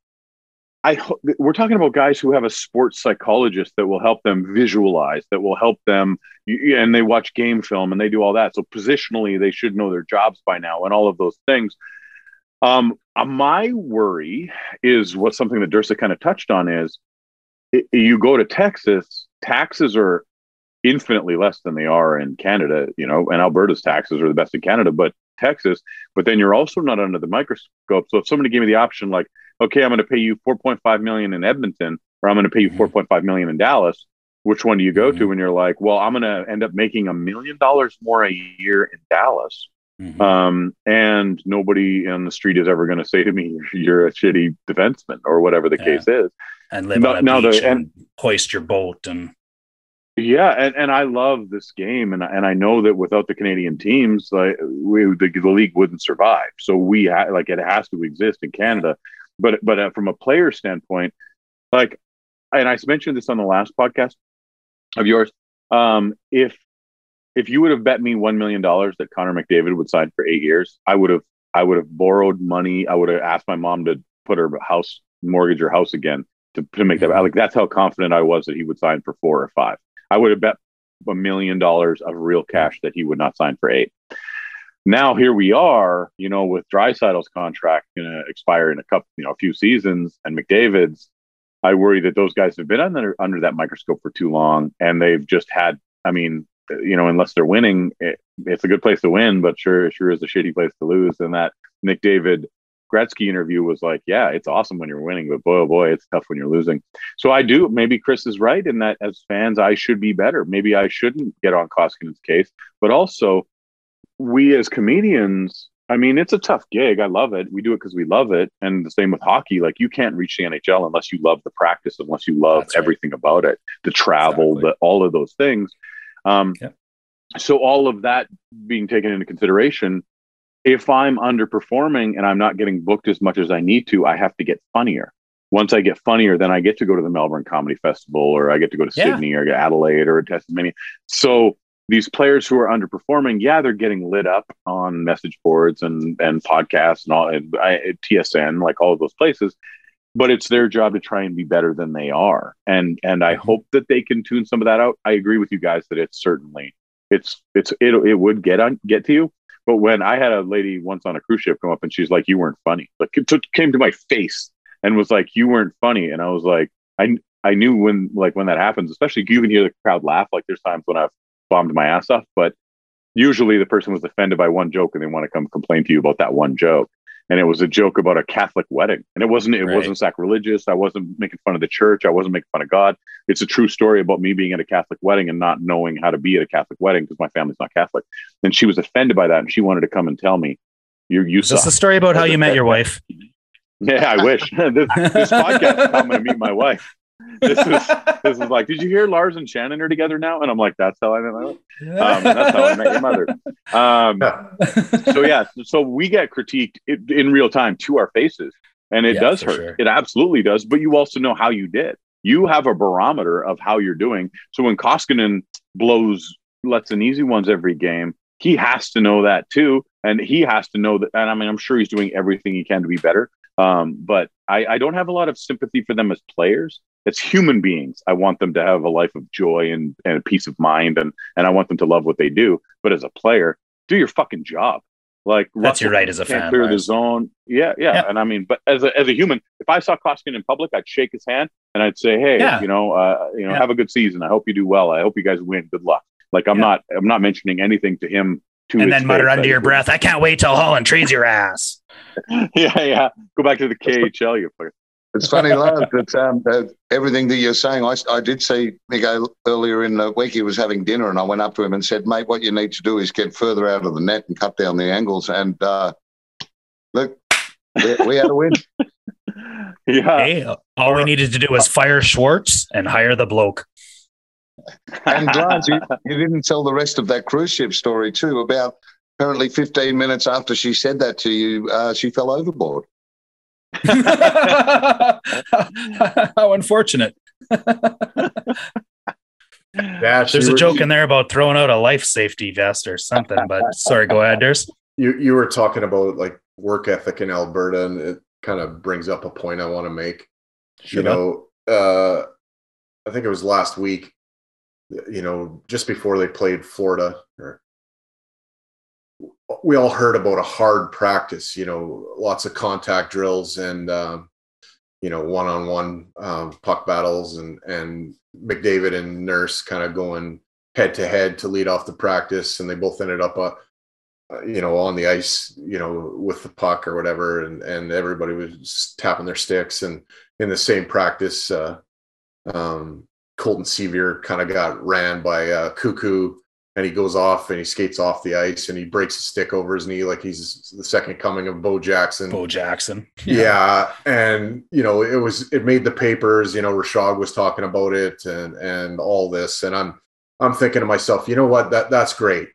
i ho- we're talking about guys who have a sports psychologist that will help them visualize that will help them and they watch game film and they do all that so positionally they should know their jobs by now and all of those things um uh, my worry is what something that dursa kind of touched on is i you go to texas taxes are infinitely less than they are in Canada, you know, and Alberta's taxes are the best in Canada, but Texas, but then you're also not under the microscope. So if somebody gave me the option like, okay, I'm going to pay you 4.5 million in Edmonton or I'm going to pay you Mhm. 4.5 million in Dallas, which one do you go to Mhm. when you're like, well, I'm going to end up making a million dollars more a year in Dallas. Mhm. Um, and nobody on the street is ever going to say to me, you're a shitty defenseman or whatever the Yeah. case is. and live no- on a the- beach and, and- hoist your boat and Yeah, and, and I love this game, and and I know that without the Canadian teams, like we, the, the league wouldn't survive. So we ha- like it has to exist in Canada, but but uh, from a player standpoint, like, and I mentioned this on the last podcast of yours. Um, if if you would have bet me one million dollars that Connor McDavid would sign for eight years, I would have I would have borrowed money. I would have asked my mom to put her house mortgage her house again to, to make that. Like that's how confident I was that he would sign for four or five. I would have bet a million dollars of real cash that he would not sign for eight. Now here we are, you know, with Draisaitl's contract going to expire in a couple, you know, a few seasons, and McDavid's. I worry that those guys have been under under that microscope for too long, and they've just had. I mean, you know, unless they're winning, it, it's a good place to win, but sure, sure is a shitty place to lose. And that McDavid Gretzky interview was like, yeah, it's awesome when you're winning, but boy, oh boy, it's tough when you're losing. So I do. Maybe Chris is right in that as fans, I should be better. Maybe I shouldn't get on Koskinen's case, but also we as comedians. I mean, it's a tough gig. I love it. We do it because we love it. And the same with hockey. Like you can't reach the NHL unless you love the practice, unless you love That's right. everything about it, the travel, Exactly. the all of those things. Um, Yep. So all of that being taken into consideration, if I'm underperforming and I'm not getting booked as much as I need to, I have to get funnier. once I get funnier, then I get to go to the Melbourne Comedy Festival or I get to go to Yeah. Sydney or Adelaide or Tasmania. So these players who are underperforming, yeah, they're getting lit up on message boards and and podcasts and all and I, TSN, like all of those places. But it's their job to try and be better than they are, and and I mm-hmm. hope that they can tune some of that out. I agree with you guys that it's certainly it's it's it it would get on get to you. But when I had a lady once on a cruise ship come up and she's like, "You weren't funny," like it came to my face and was like, "You weren't funny," and I was like, I I knew when like when that happens, especially you can hear the crowd laugh. Like there's times when I've bombed my ass off, but usually the person was offended by one joke and they want to come complain to you about that one joke. And it was a joke about a Catholic wedding, and it wasn't it Right. wasn't sacrilegious. I wasn't making fun of the church. I wasn't making fun of God. It's a true story about me being at a Catholic wedding and not knowing how to be at a Catholic wedding because my family's not Catholic. And she was offended by that, and she wanted to come and tell me, "You you Is this suck." a story about how you met your wife? Yeah, I wish. this, this podcast is how I'm going to meet my wife. This is this is like, did you hear Lars and Shannon are together now? And I'm like, that's how I met my wife. Um, that's how I met your mother. Um, so yeah, so we get critiqued in, in real time to our faces, and it Yeah, does hurt. sure. It absolutely does. But you also know how you did. You have a barometer of how you're doing. So when Koskinen blows lets an easy ones every game, he has to know that too, and he has to know that. And I mean, I'm sure he's doing everything he can to be better. Um, but I, I don't have a lot of sympathy for them as players. As human beings. I want them to have a life of joy and, and a peace of mind, and and I want them to love what they do. But as a player, do your fucking job. Like That's your right as a fan, Clear the zone. Yeah, yeah, Yeah. And I mean, but as a as a human, if I saw Koskinen in public, I'd shake his hand and I'd say, "Hey, Yeah. you know, uh, you know, Yeah. have a good season. I hope you do well. I hope you guys win. Good luck." Like I'm not I'm not mentioning anything to him. To and then mutter under your breath, I can't wait till Holland trades your ass. yeah, yeah. Go back to the KHL, you fucker. It's funny, Lars, that um, that everything that you're saying, I, I did see Miguel earlier in the week. He was having dinner, and I went up to him and said, "Mate, what you need to do is get further out of the net and cut down the angles." And uh, look, we, we had a win. Yeah. Hey, all we needed to do was fire Schwartz and hire the bloke. And Lars, you, you didn't tell the rest of that cruise ship story too. About apparently 15 minutes after she said that to you, uh, she fell overboard. How unfortunate. Yeah, There's a were- joke in there about throwing out a life safety vest or something, but sorry, go ahead, Ders. you you were talking about like work ethic in Alberta, and it kind of brings up a point I want to make. Sure, you know, uh, I think it was last week. You know, just before they played Florida, or we all heard about a hard practice. You know, lots of contact drills and um, you know one-on-one um, puck battles, and and McDavid and Nurse kind of going head to head to lead off the practice, and they both ended up. Uh, uh, you know, on the ice, you know, with the puck or whatever, and and everybody was tapping their sticks. And in the same practice, uh, um, Colton Sceviour kind of got ran by uh, Cuckoo, and he goes off and he skates off the ice and he breaks a stick over his knee like he's the second coming of Bo Jackson. Bo Jackson. Yeah. and you know, it was it made the papers. You know, Rishaug was talking about it and and all this, and I'm I'm thinking to myself, you know what? That that's great,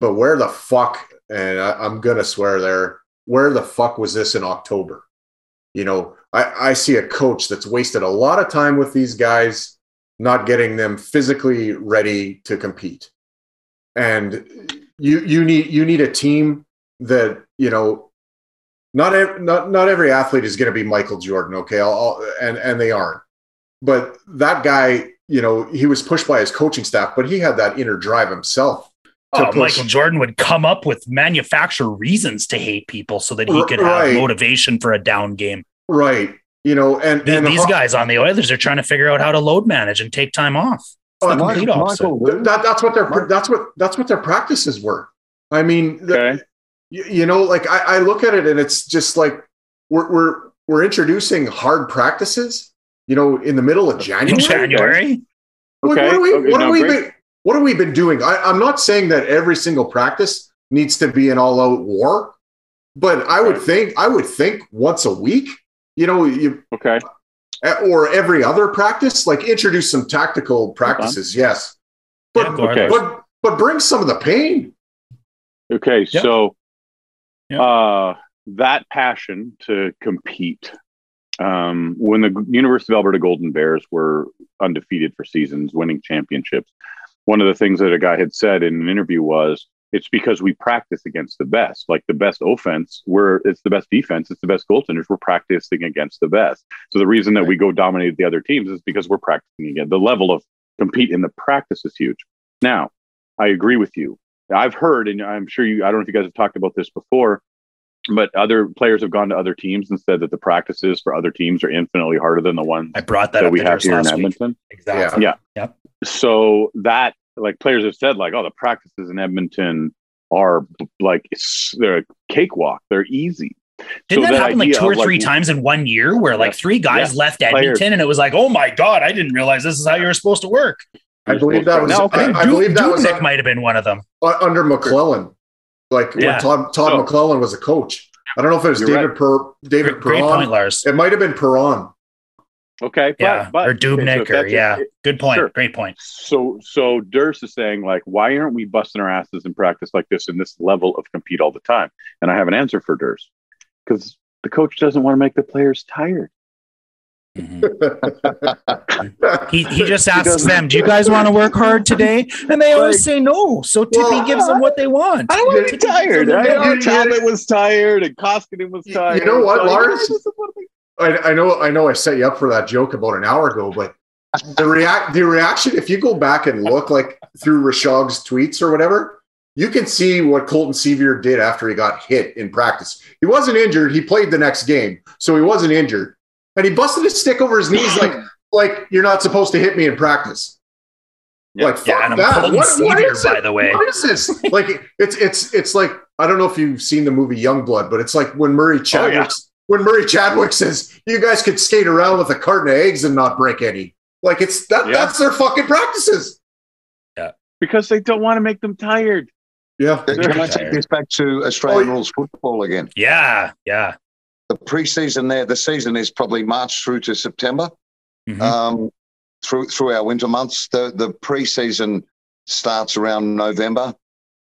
but where the fuck? And I, I'm gonna swear there. Where the fuck was this in October? You know, I, I see a coach that's wasted a lot of time with these guys, not getting them physically ready to compete. And you you need you need a team that you know not ev- not not every athlete is going to be Michael Jordan. Okay, I'll, I'll, and and they aren't. But that guy, you know, he was pushed by his coaching staff, but he had that inner drive himself. to Oh, push. Michael Jordan would come up with manufacture reasons to hate people so that he could Right. have motivation for a down game. right? You know, and, Th- and These ho- guys on the Oilers are trying to figure out how to load manage and take time off. The oh, Mike- complete opposite. Michael, that, that's what their that's what that's what their practices were. I mean, the- you, you know, like I, I look at it and it's just like we're we're we're introducing hard practices. You know, in the middle of January. In January, What, Okay. what, are we, Okay, what, are we been, what have we been doing? I, I'm not saying that every single practice needs to be an all-out war, but I would think I would think once a week, you know, you Okay. or every other practice, like introduce some tactical practices. Yes, but Yeah, Okay. but but bring some of the pain. Okay. Yep. So Yep. uh that passion to compete um, when the University of Alberta Golden Bears were undefeated for seasons, winning championships, one of the things that a guy had said in an interview was, "It's because we practice against the best. Like the best offense, we're it's the best defense, it's the best goaltenders. We're practicing against the best. So the reason that we go dominate the other teams is because we're practicing again. The level of compete in the practice is huge. Now, I agree with you. I've heard, and I'm sure you. I don't know if you guys have talked about this before but other players have gone to other teams and said that the practices for other teams are infinitely harder than the ones I brought that, that up we have here in last week. Edmonton. Exactly. Yeah. Yep. So that like players have said like, oh, the practices in Edmonton are like it's, they're a cakewalk. They're easy. Didn't So that happen like two or of, three times in one year where like three guys left Players. Edmonton and it was like, oh my God, I didn't realize this is how you were supposed to work. I believe that was. Now, okay. I, I believe that was Dubnyk might have been one of them. under McLellan, like Yeah. when Todd Todd So- McLellan was a coach. I don't know if it was You're David Per David Great, great point, Lars. It might have been Perron. Okay, but, Yeah. but or okay, so or that's- yeah. Good point. Sure. Great point. So so Durst is saying like, why aren't we busting our asses in practice like this in this level of compete all the time? And I have an answer for Durst because the coach doesn't want to make the players tired. Mhm. He, he just asks doesn't- them, "Do you guys want to work hard today?" And they always say no. So Tippy Well, gives them what they want. I don't want to be tired. you- Right? you- you- Talbot was tired, and Koskinen was tired. you know what, So, Lars? This is what we- I, I know I know I set you up for that joke about an hour ago, but the react the reaction, if you go back and look like through Rishaug's tweets or whatever, you can see what Colton Sceviour did after he got hit in practice. He wasn't injured, he played the next game, so he wasn't injured. And he busted his stick over his knees like like you're not supposed to hit me in practice. Yeah. Like fuck Yeah, and I'm that. Colton What, what Sceviour, is by it? the way. What is this? like it's it's it's like I don't know if you've seen the movie Youngblood, but it's like when Murray Chadwick yeah. When Murray Chadwick says you guys could skate around with a carton of eggs and not break any. Like it's that Yeah. that's their fucking practices. Yeah, because they don't want to make them tired. Yeah. Can I take this back to Australian Oh, rules football again? Yeah, yeah. The preseason there, the season is probably March through to September. Mhm. um, through through our winter months. The the preseason starts around November,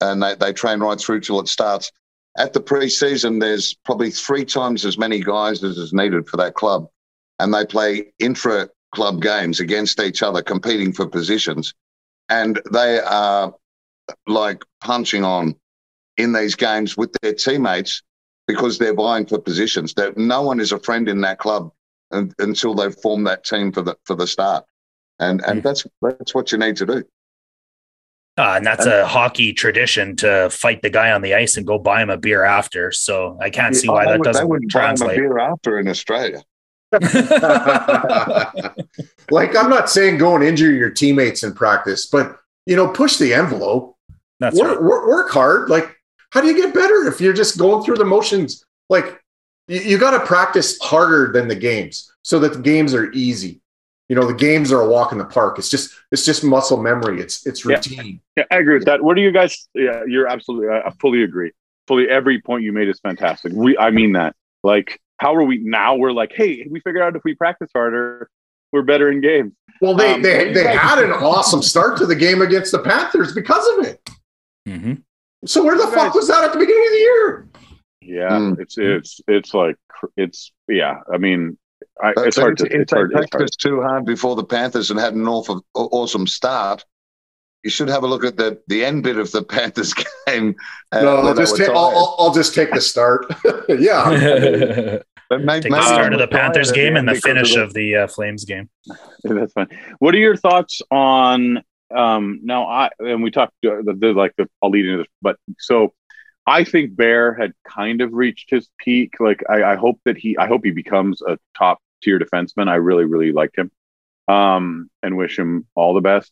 and they, they train right through till it starts. At the preseason, there's probably three times as many guys as is needed for that club, and they play intra club games against each other, competing for positions, and they are like punching on in these games with their teammates because they're vying for positions. That no one is a friend in that club un until they've formed that team for the for the start, and and Mm. that's that's what you need to do. Uh, and that's a hockey tradition to fight the guy on the ice and go buy him a beer after. So I can't see why They that would- doesn't wouldn't buy 'em a translate. beer after in Australia. like I'm not saying go and injure your teammates in practice, but you know, push the envelope. That's work, right. work, work hard. Like, how do you get better if you're just going through the motions? Like, you, you got to practice harder than the games so that the games are easy. You know, the games are a walk in the park. It's just it's just muscle memory. It's it's routine. Yeah, I agree with that. What do you guys? Yeah, you're absolutely. I I fully agree. Fully, every point you made is fantastic. We, I mean that. Like, how are we now? We're like, hey, we figured out if we practice harder, we're better in games. Well, they Um, they, you they guys- had an awesome start to the game against the Panthers because of it. Mhm. So where the You fuck guys- was that at the beginning of the year? Yeah, Mm. it's it's it's like it's yeah. I mean, I, But it's hard to if, it's they hard, it's hard. practiced too hard before the Panthers and had an awful, awesome start, you should have a look at the the end bit of the Panthers game. uh, no, I'll just were take, I'll. I'll, I'll just take the start. yeah. But may- Take the start of the Panthers game and the finish of the uh, Flames game. That's fine. What are your thoughts on um now I and we talked uh, the, the like the I'll lead into this, but so I think Barrie had kind of reached his peak. Like I, I hope that he I hope he becomes a top tier defenseman. I really, really liked him. Um and wish him all the best.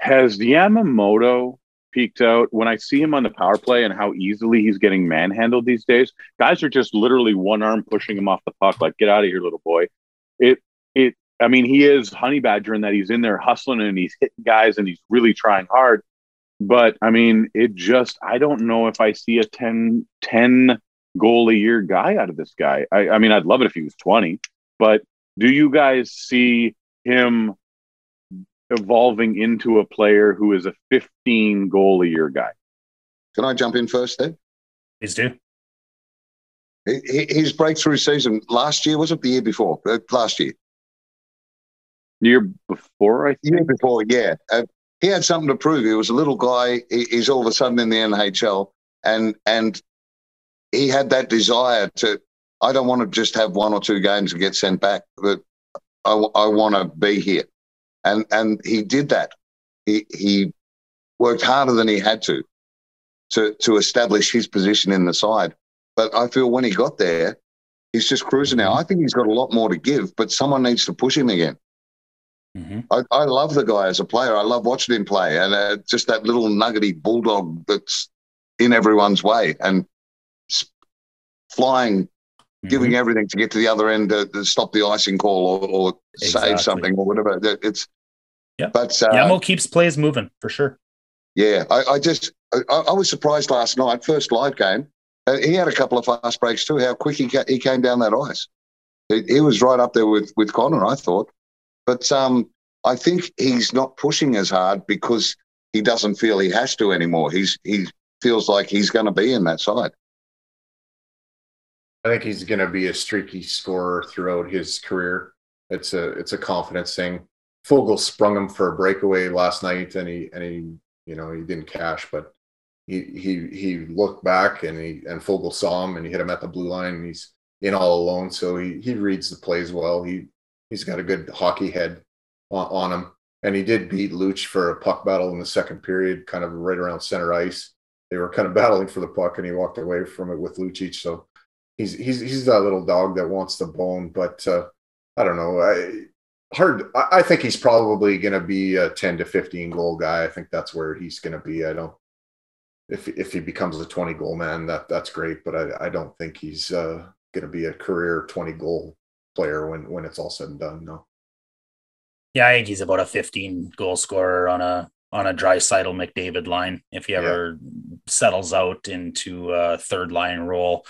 Has Yamamoto peaked out when I see him on the power play and how easily he's getting manhandled these days? Guys are just literally one arm pushing him off the puck, like, get out of here, little boy. It it I mean, he is honey badger in that he's in there hustling and he's hitting guys and he's really trying hard. But I mean, it just, I don't know if I see a 10, 10 goal a year guy out of this guy. I, I mean, I'd love it if he was 20, but do you guys see him evolving into a player who is a 15 goal a year guy? Can I jump in first, then? Please do. His breakthrough season last year was it the year before? Uh, last year, year before, I think. Year before, yeah. Uh, he had something to prove. He was a little guy. He, he's all of a sudden in the NHL, and and he had that desire to. I don't want to just have one or two games and get sent back, but I, I want to be here, and and he did that. He he worked harder than he had to to to establish his position in the side. But I feel when he got there, he's just cruising now. Mm-hmm. I think he's got a lot more to give, but someone needs to push him again. Mm-hmm. I, I, love the guy as a player. I love watching him play, and uh, just that little nuggety bulldog that's in everyone's way and flying, mm-hmm. giving everything to get to the other end to, to stop the icing call or, or exactly. save something or whatever. It's yeah, but uh, Yamo keeps plays moving for sure. Yeah, I, I just I, I, was surprised last night, first live game. Uh, he had a couple of fast breaks too. How quick he ca- he came down that ice. He, he was right up there with with Connor, I thought. But um, I think he's not pushing as hard because he doesn't feel he has to anymore. He's he feels like he's going to be in that side. I think he's going to be a streaky scorer throughout his career. It's a it's a confidence thing. Foegele sprung him for a breakaway last night, and he and he you know he didn't cash, but he he he looked back and he and Foegele saw him and he hit him at the blue line. And he's in all alone, so he he reads the plays well. He he's got a good hockey head on, on him, and he did beat Luch for a puck battle in the second period, kind of right around center ice. They were kind of battling for the puck, and he walked away from it with Lucic. So he's he's he's that little dog that wants the bone, but uh, I don't know. I, hard. I, I think he's probably going to be a ten to fifteen goal guy. I think that's where he's going to be. I don't. If if he becomes a twenty goal man, that that's great. But I I don't think he's uh, going to be a career twenty goal player when when it's all said and done. No. Yeah, I think he's about a 15 goal scorer on a on a Draisaitl McDavid line if he ever yeah. settles out into a third line role.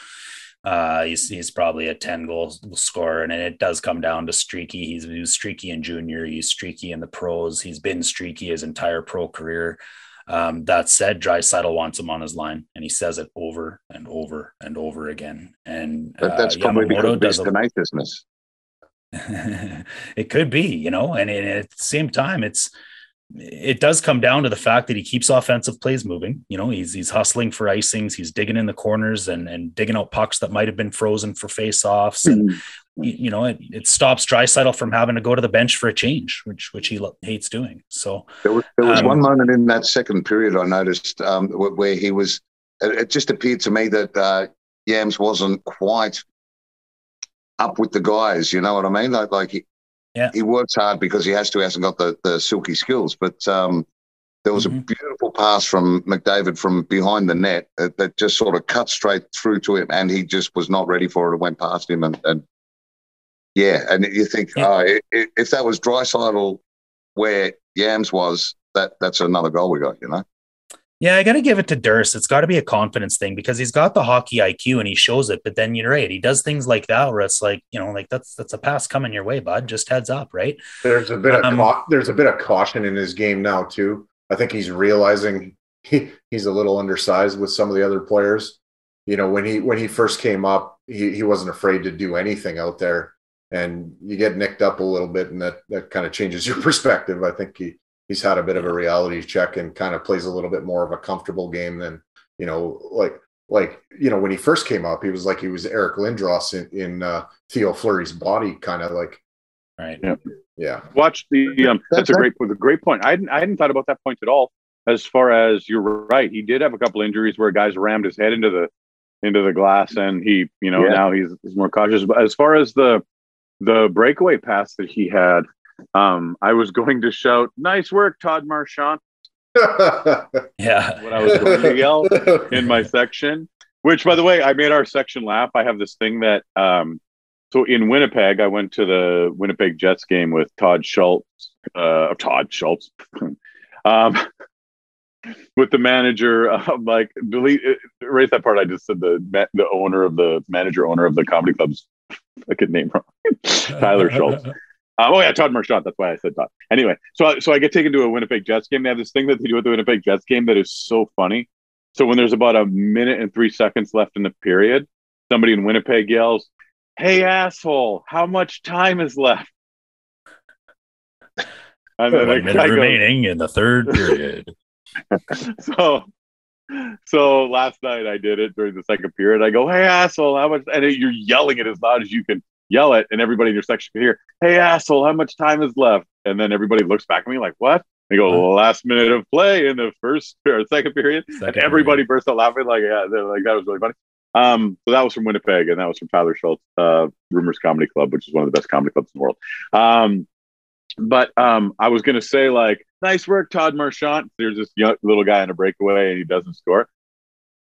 Uh, he's he's probably a 10 goal scorer, and it does come down to streaky. He's, he was streaky in junior, he's streaky in the pros. He's been streaky his entire pro career. Um, that said, Draisaitl wants him on his line, and he says it over and over and over again. And uh, that's probably Yamamoto because of his tenaciousness. it could be, you know, and, and at the same time, it's it does come down to the fact that he keeps offensive plays moving. You know, he's he's hustling for icings, he's digging in the corners and and digging out pucks that might have been frozen for faceoffs, and mm-hmm. you, know, it, it stops Draisaitl from having to go to the bench for a change, which which he hates doing. So there was, there was um, one moment in that second period I noticed um, where he was. It just appeared to me that uh, Yams wasn't quite up with the guys. You know what I mean? Like, like he, yeah. he works hard because he has to. He hasn't got the, the silky skills. But um, there was mm-hmm. a beautiful pass from McDavid from behind the net that, that, just sort of cut straight through to him, and he just was not ready for it. It went past him, and, and yeah, and you think, yeah. oh, if, if that was Draisaitl where Yams was, that that's another goal we got. You know. Yeah, I got to give it to Durst. It's got to be a confidence thing because he's got the hockey IQ and he shows it. But then you're right, he does things like that where it's like, you know, like that's that's a pass coming your way, bud. Just heads up, right? There's a bit um, of there's a bit of caution in his game now too. I think he's realizing he, he's a little undersized with some of the other players. You know, when he when he first came up, he, he wasn't afraid to do anything out there. And you get nicked up a little bit, and that that kind of changes your perspective. I think he he's had a bit of a reality check and kind of plays a little bit more of a comfortable game than you know like like you know when he first came up he was like he was eric lindros in, in uh, theo fleury's body kind of like right. Yeah. Yeah. Watch the um, that's a great a great point. I hadn't i hadn't thought about that point at all. As far as you're right he did have a couple injuries where guys rammed his head into the into the glass and he you know yeah. now he's, he's more cautious. But as far as the the breakaway pass that he had um, I was going to shout, "Nice work, Todd Marchant." yeah, what I was going to yell in my section. Which, by the way, I made our section laugh. I have this thing that, um, so in Winnipeg, I went to the Winnipeg Jets game with Todd Schultz, uh, Todd Schultz, um, with the manager. Um, like, delete, erase that part. I just said the the owner of the manager owner of the comedy club's I could name wrong, Tyler Schultz. Um, oh yeah, Todd Marchant. That's why I said Todd. Anyway, so so I get taken to a Winnipeg Jets game. They have this thing that they do at the Winnipeg Jets game that is so funny. So when there's about a minute and three seconds left in the period, somebody in Winnipeg yells, "Hey asshole, how much time is left?" And then One minute remaining in the third period. so, so last night I did it during the second period. I go, "Hey asshole, how much?" And you're yelling it as loud as you can yell it, and everybody in your section can hear, "Hey asshole, how much time is left?" And then everybody looks back at me like, "What?" They go, last minute of play in the first or second period. Second and everybody period. burst out laughing. Like, yeah, like that was really funny. Um, so that was from Winnipeg, and that was from Tyler Schultz, uh, Rumors Comedy Club, which is one of the best comedy clubs in the world. Um, but um, I was going to say, like, nice work, Todd Marchant. There's this young, little guy in a breakaway, and he doesn't score.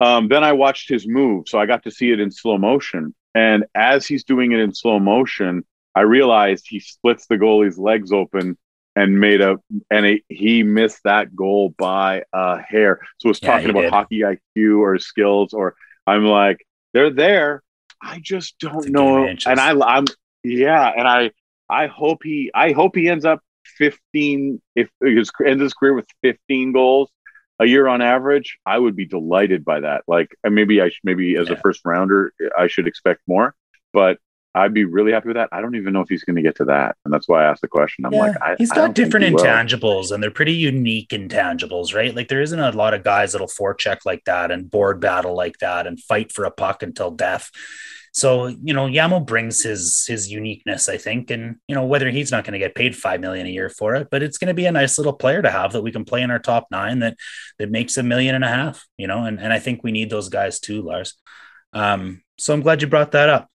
Um, then I watched his move, so I got to see it in slow motion. And as he's doing it in slow motion, I realized he splits the goalie's legs open and made a and a, he missed that goal by a hair. So it's yeah, talking about did. hockey IQ or skills, or I'm like, they're there. I just don't know. And I, I'm yeah, and I I hope he I hope he ends up 15 if his ends his career with 15 goals a year on average. I would be delighted by that. Like uh, maybe I should maybe as yeah. a first rounder uh, I should expect more, but I'd be really happy with that. I don't even know if he's going to get to that, and that's why I asked the question. I'm yeah, like, I, he's got different he intangibles, and they're pretty unique intangibles, right? Like there isn't a lot of guys that'll forecheck like that and board battle like that and fight for a puck until death. So you know, Yamo brings his his uniqueness, I think, and you know whether he's not going to get paid five million a year for it, but it's going to be a nice little player to have that we can play in our top nine that that makes a million and a half, you know, and and I think we need those guys too, Lars. Um, so I'm glad you brought that up.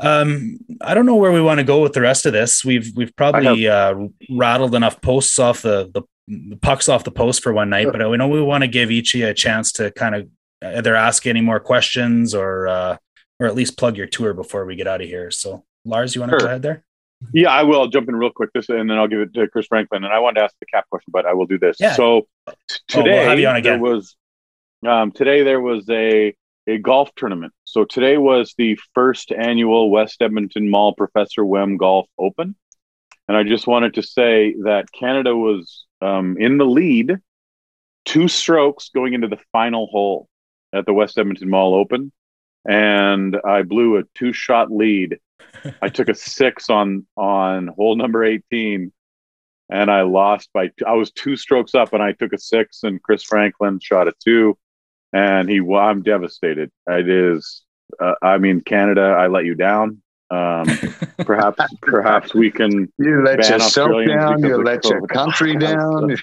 Um, I don't know where we want to go with the rest of this. We've we've probably uh, rattled enough posts off the, the, the pucks off the post for one night, but we know we want to give each a chance to kind of either ask any more questions or uh, or at least plug your tour before we get out of here. So, Lars, you want to sure. go ahead there? Yeah, I will. I'll jump in real quick this, and then I'll give it to Chris Franklin. And I wanted to ask the cap question, but I will do this. Yeah. So today oh, we'll there was um, today there was a a golf tournament. So today was the first annual West Edmonton Mall Professor Wem Golf Open. And I just wanted to say that Canada was um, in the lead, two strokes going into the final hole at the West Edmonton Mall Open. And I blew a two shot lead. I took a six on on hole number 18 and I lost by two, I was two strokes up and I took a six and Chris Franklin shot a two and he well, I'm devastated. It is uh, I mean Canada, I let you down. Um, perhaps perhaps we can you let yourself down, you let your country down.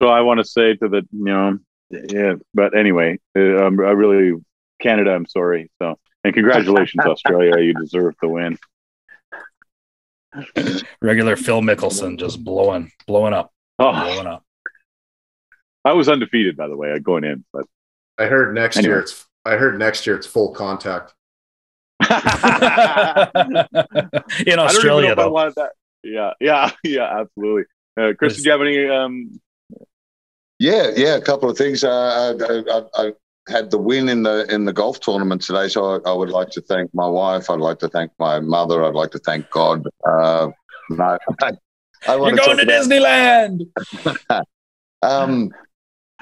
so I want to say to the you know yeah, but anyway, uh, um, I really Canada, I'm sorry. So and congratulations Australia, you deserve the win. Regular Phil Mickelson just blowing blowing up. Oh. Blowing up. I was undefeated, by the way, going in. But I heard next anyway. year it's I heard next year it's full contact. in Australia, though. Yeah, yeah, yeah, absolutely. Uh, Chris, did you have any? Um... Yeah, yeah, a couple of things. Uh, I, I, I, had the win in the in the golf tournament today, so I, I, would like to thank my wife. I'd like to thank my mother. I'd like to thank God. Uh, no, I, You're going to about... Disneyland. um,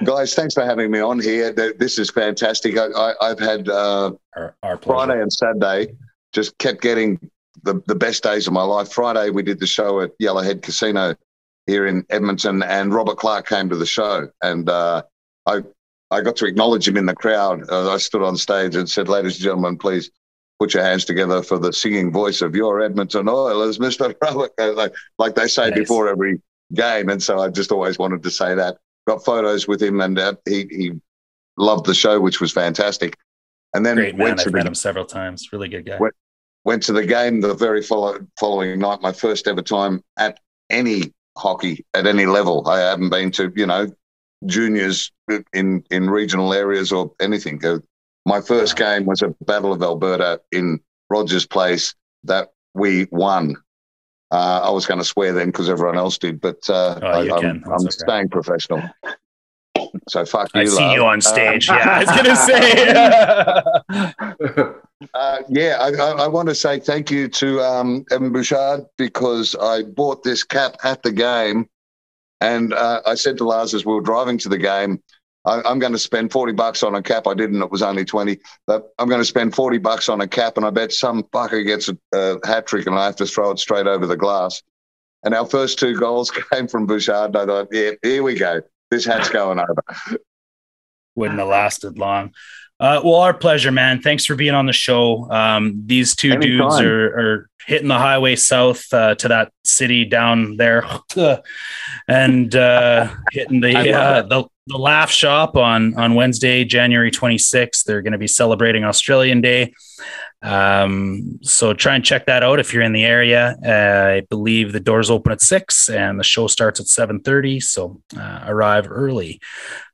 Guys, thanks for having me on here. This is fantastic. I, have had uh, our, our Friday and Saturday just kept getting the, the best days of my life. Friday, we did the show at Yellowhead Casino here in Edmonton, and Robert Clark came to the show. And uh, I, I got to acknowledge him in the crowd. Uh, I stood on stage and said, Ladies and gentlemen, please put your hands together for the singing voice of your Edmonton Oilers, Mr. Robert, like, like they say nice. before every game. And so I just always wanted to say that got photos with him, and uh, he he loved the show, which was fantastic. And then Great man. went to I've the, met him several times. Really good guy. Went, went to the game the very follow, following night. My first ever time at any hockey at any level. I haven't been to you know juniors in in regional areas or anything. Uh, my first game was a Battle of Alberta in Rogers Place that we won uh, I was going to swear then because everyone else did, but uh, oh, I, am okay. staying professional. So fuck you. I see love. you on stage. Um, yeah, I was going to say. uh, yeah, I, I, I, want to say thank you to um, Evan Bouchard because I bought this cap at the game, and uh, I said to Lars as we were driving to the game, I, am going to spend 40 bucks on a cap. I didn't, it was only 20. But I'm going to spend 40 bucks on a cap, and I bet some fucker gets a, a hat trick and I have to throw it straight over the glass. And our first two goals came from Bouchard. And I thought, yeah, here we go. This hat's going over. Wouldn't have lasted long. Uh, well, our pleasure, man. Thanks for being on the show. Um, these two Anytime. dudes are, are, hitting the highway south uh, to that city down there, and uh, hitting the, uh, the the Laugh Shop on on Wednesday, January 26th. They're going to be celebrating Australian Day. Um, so try and check that out if you're in the area. Uh, I believe the doors open at six and the show starts at 7:30. So uh, arrive early.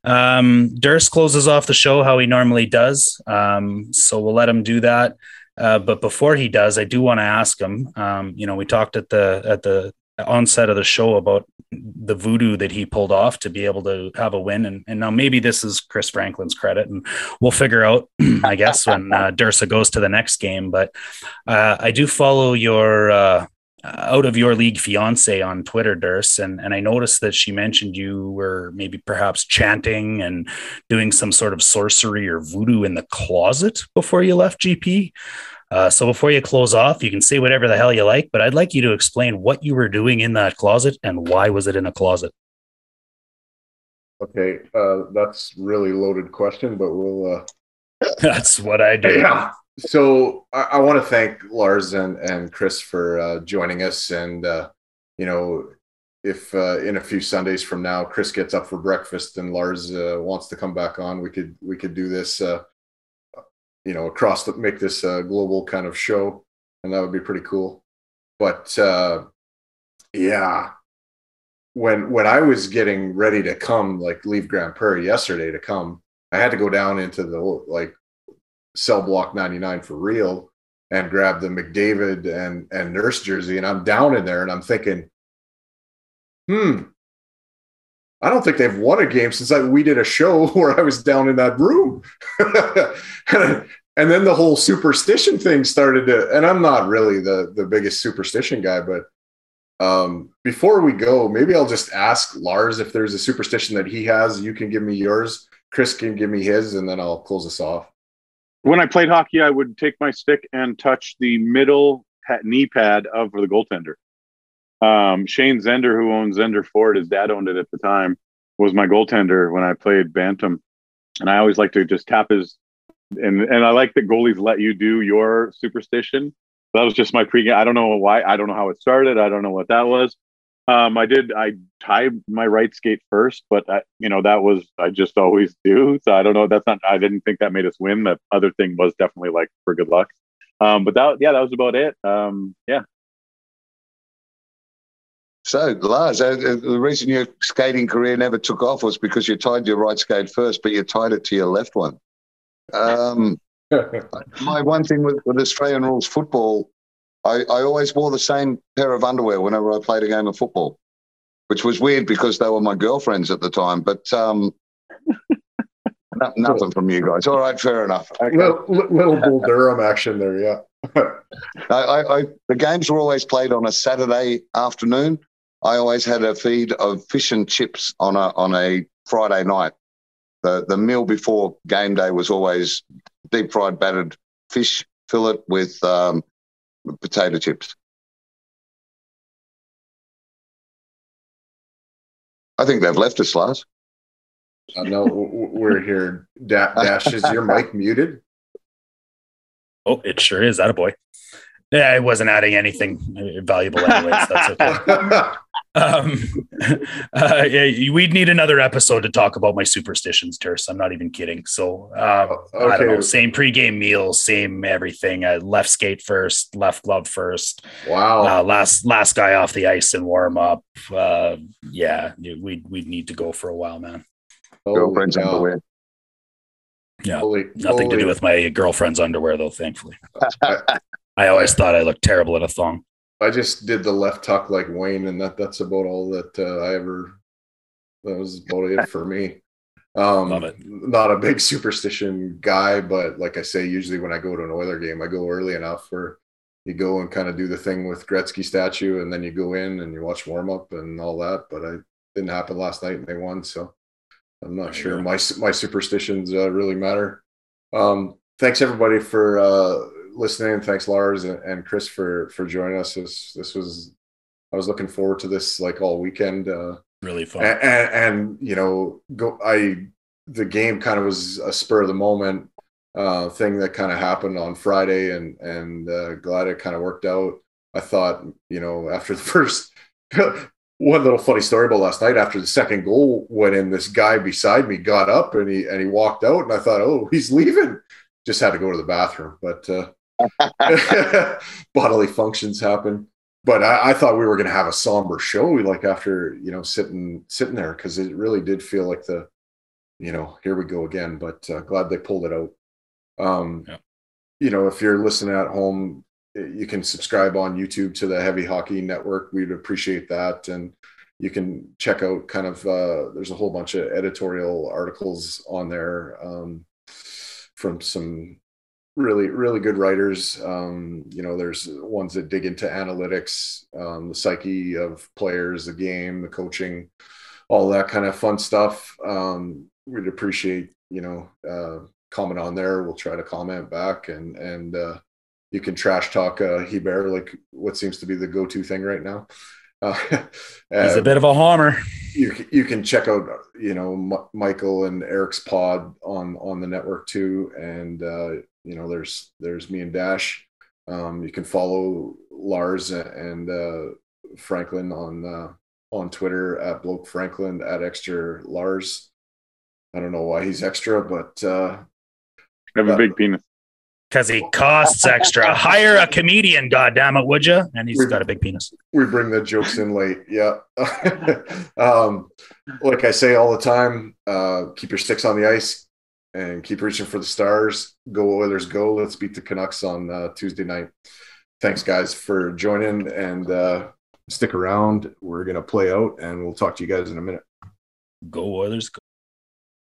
Um, Durst closes off the show how he normally does. Um, so we'll let him do that. Uh, but before he does, I do want to ask him. Um, you know, we talked at the at the onset of the show about the voodoo that he pulled off to be able to have a win. And, and now maybe this is Chris Franklin's credit, and we'll figure out, I guess, when uh, Dursa goes to the next game. But uh, I do follow your uh, out of your league fiance on Twitter, Durs, and and I noticed that she mentioned you were maybe perhaps chanting and doing some sort of sorcery or voodoo in the closet before you left GP. Uh, so before you close off, you can say whatever the hell you like, but I'd like you to explain what you were doing in that closet and why was it in a closet. Okay, uh, that's really loaded question, but we'll. Uh... that's what I do. Yeah. So I, I want to thank Lars and and Chris for uh, joining us, and uh, you know, if uh, in a few Sundays from now Chris gets up for breakfast and Lars uh, wants to come back on, we could we could do this uh, you know across the make this a global kind of show and that would be pretty cool. But uh yeah. When when i was getting ready to come like leave Grande Prairie yesterday to come i had to go down into the like cell block 99 for real and grab the mcdavid and and nurse jersey and i'm down in there and i'm thinking hmm. I don't think they've won a game since I, we did a show where I was down in that room. and then the whole superstition thing started to, and I'm not really the, the biggest superstition guy, but um, before we go, maybe I'll just ask Lars if there's a superstition that he has. You can give me yours. Chris can give me his, and then I'll close us off. When I played hockey, I would take my stick and touch the middle knee pad of the goaltender. Um, Shane Zender, who owns Zender Ford, his dad owned it at the time, was my goaltender when I played Bantam. And I always like to just tap his, and, and I like that goalies let you do your superstition. That was just my pregame. I don't know why. I don't know how it started. I don't know what that was. Um, I did. I tied my right skate first, but I, you know that was I just always do. So I don't know. That's not. I didn't think that made us win. That other thing was definitely like for good luck. Um, but that yeah, that was about it. Um, yeah, so, Lars, uh, uh, the reason your skating career never took off was because you tied your right skate first, but you tied it to your left one. Um, my one thing with, with, Australian rules football, I, I always wore the same pair of underwear whenever I played a game of football, which was weird because they were my girlfriends at the time. But um, nothing from you guys. All right, fair enough. Okay. Little, little Bull Durham action there, yeah. I, I, the games were always played on a Saturday afternoon, I always had a feed of fish and chips on a on a Friday night. The the meal before game day was always deep fried battered fish fillet with um, potato chips. I think they've left us, Lars. Uh, no, we're here. Da- Dash, is your mic muted? Oh, it sure is. That a boy. Yeah, I wasn't adding anything valuable anyways. That's okay. um, uh, yeah, we'd need another episode to talk about my superstitions, Terse. I'm not even kidding. So uh, okay. I don't know. Same pregame meal, same everything. Uh, left skate first, left glove first. Wow. Uh, last last guy off the ice and warm up. Uh, yeah, we'd we'd need to go for a while, man. Girlfriend's underwear. Yeah, holy, nothing holy. to do with my girlfriend's underwear, though. Thankfully, I always thought I looked terrible in a thong. I just did the left tuck like Wayne, and that that's about all that uh, I ever. That was about it for me. Um, Love it. Not a big superstition guy, but like I say, usually when I go to an Oiler game, I go early enough for you go and kind of do the thing with Gretzky statue, and then you go in and you watch warm up and all that. But I didn't happen last night, and they won. So I'm not There sure my my superstitions uh, really matter. Um, thanks everybody for uh, listening. Thanks Lars and, and Chris for for joining us. This this was I was looking forward to this like all weekend. Uh, Really fun. and, and, and you know go i the game kind of was a spur of the moment uh thing that kind of happened on friday and and uh, glad it kind of worked out i thought you know after the first one little funny story about last night after the second goal went in this guy beside me got up and he and he walked out and i thought oh he's leaving just had to go to the bathroom but uh bodily functions happen but I, I thought we were going to have a somber show, like after you know sitting sitting there, because it really did feel like the, you know, here we go again. But uh, glad they pulled it out. Um, Yeah. You know, if you're listening at home, you can subscribe on YouTube to the Heavy Hockey Network. We'd appreciate that, and you can check out kind of. Uh, there's a whole bunch of editorial articles on there um, from some really really good writers. Um you know there's ones that dig into analytics um the psyche of players the game the coaching all that kind of fun stuff. Um we'd appreciate you know uh comment on there. We'll try to comment back and and uh you can trash talk uh Hebert like what seems to be the go-to thing right now. Uh, He's a bit of a homer. you you can check out you know M- Michael and Eric's pod on on the network too, and uh, you know there's there's me and Dash. Um, you can follow Lars and uh, Franklin on uh, on Twitter at bloke Franklin at extra Lars. I don't know why he's extra, but uh, I have a big penis. Because he costs extra. Hire a comedian, goddammit, would you? And he's got a big penis. we bring the jokes in late. Yeah. um, like I say all the time, uh, keep your sticks on the ice and keep reaching for the stars. Go Oilers, go! Let's beat the Canucks on uh, Tuesday night. Thanks, guys, for joining and uh, stick around. We're gonna play out, and we'll talk to you guys in a minute. Go Oilers, go.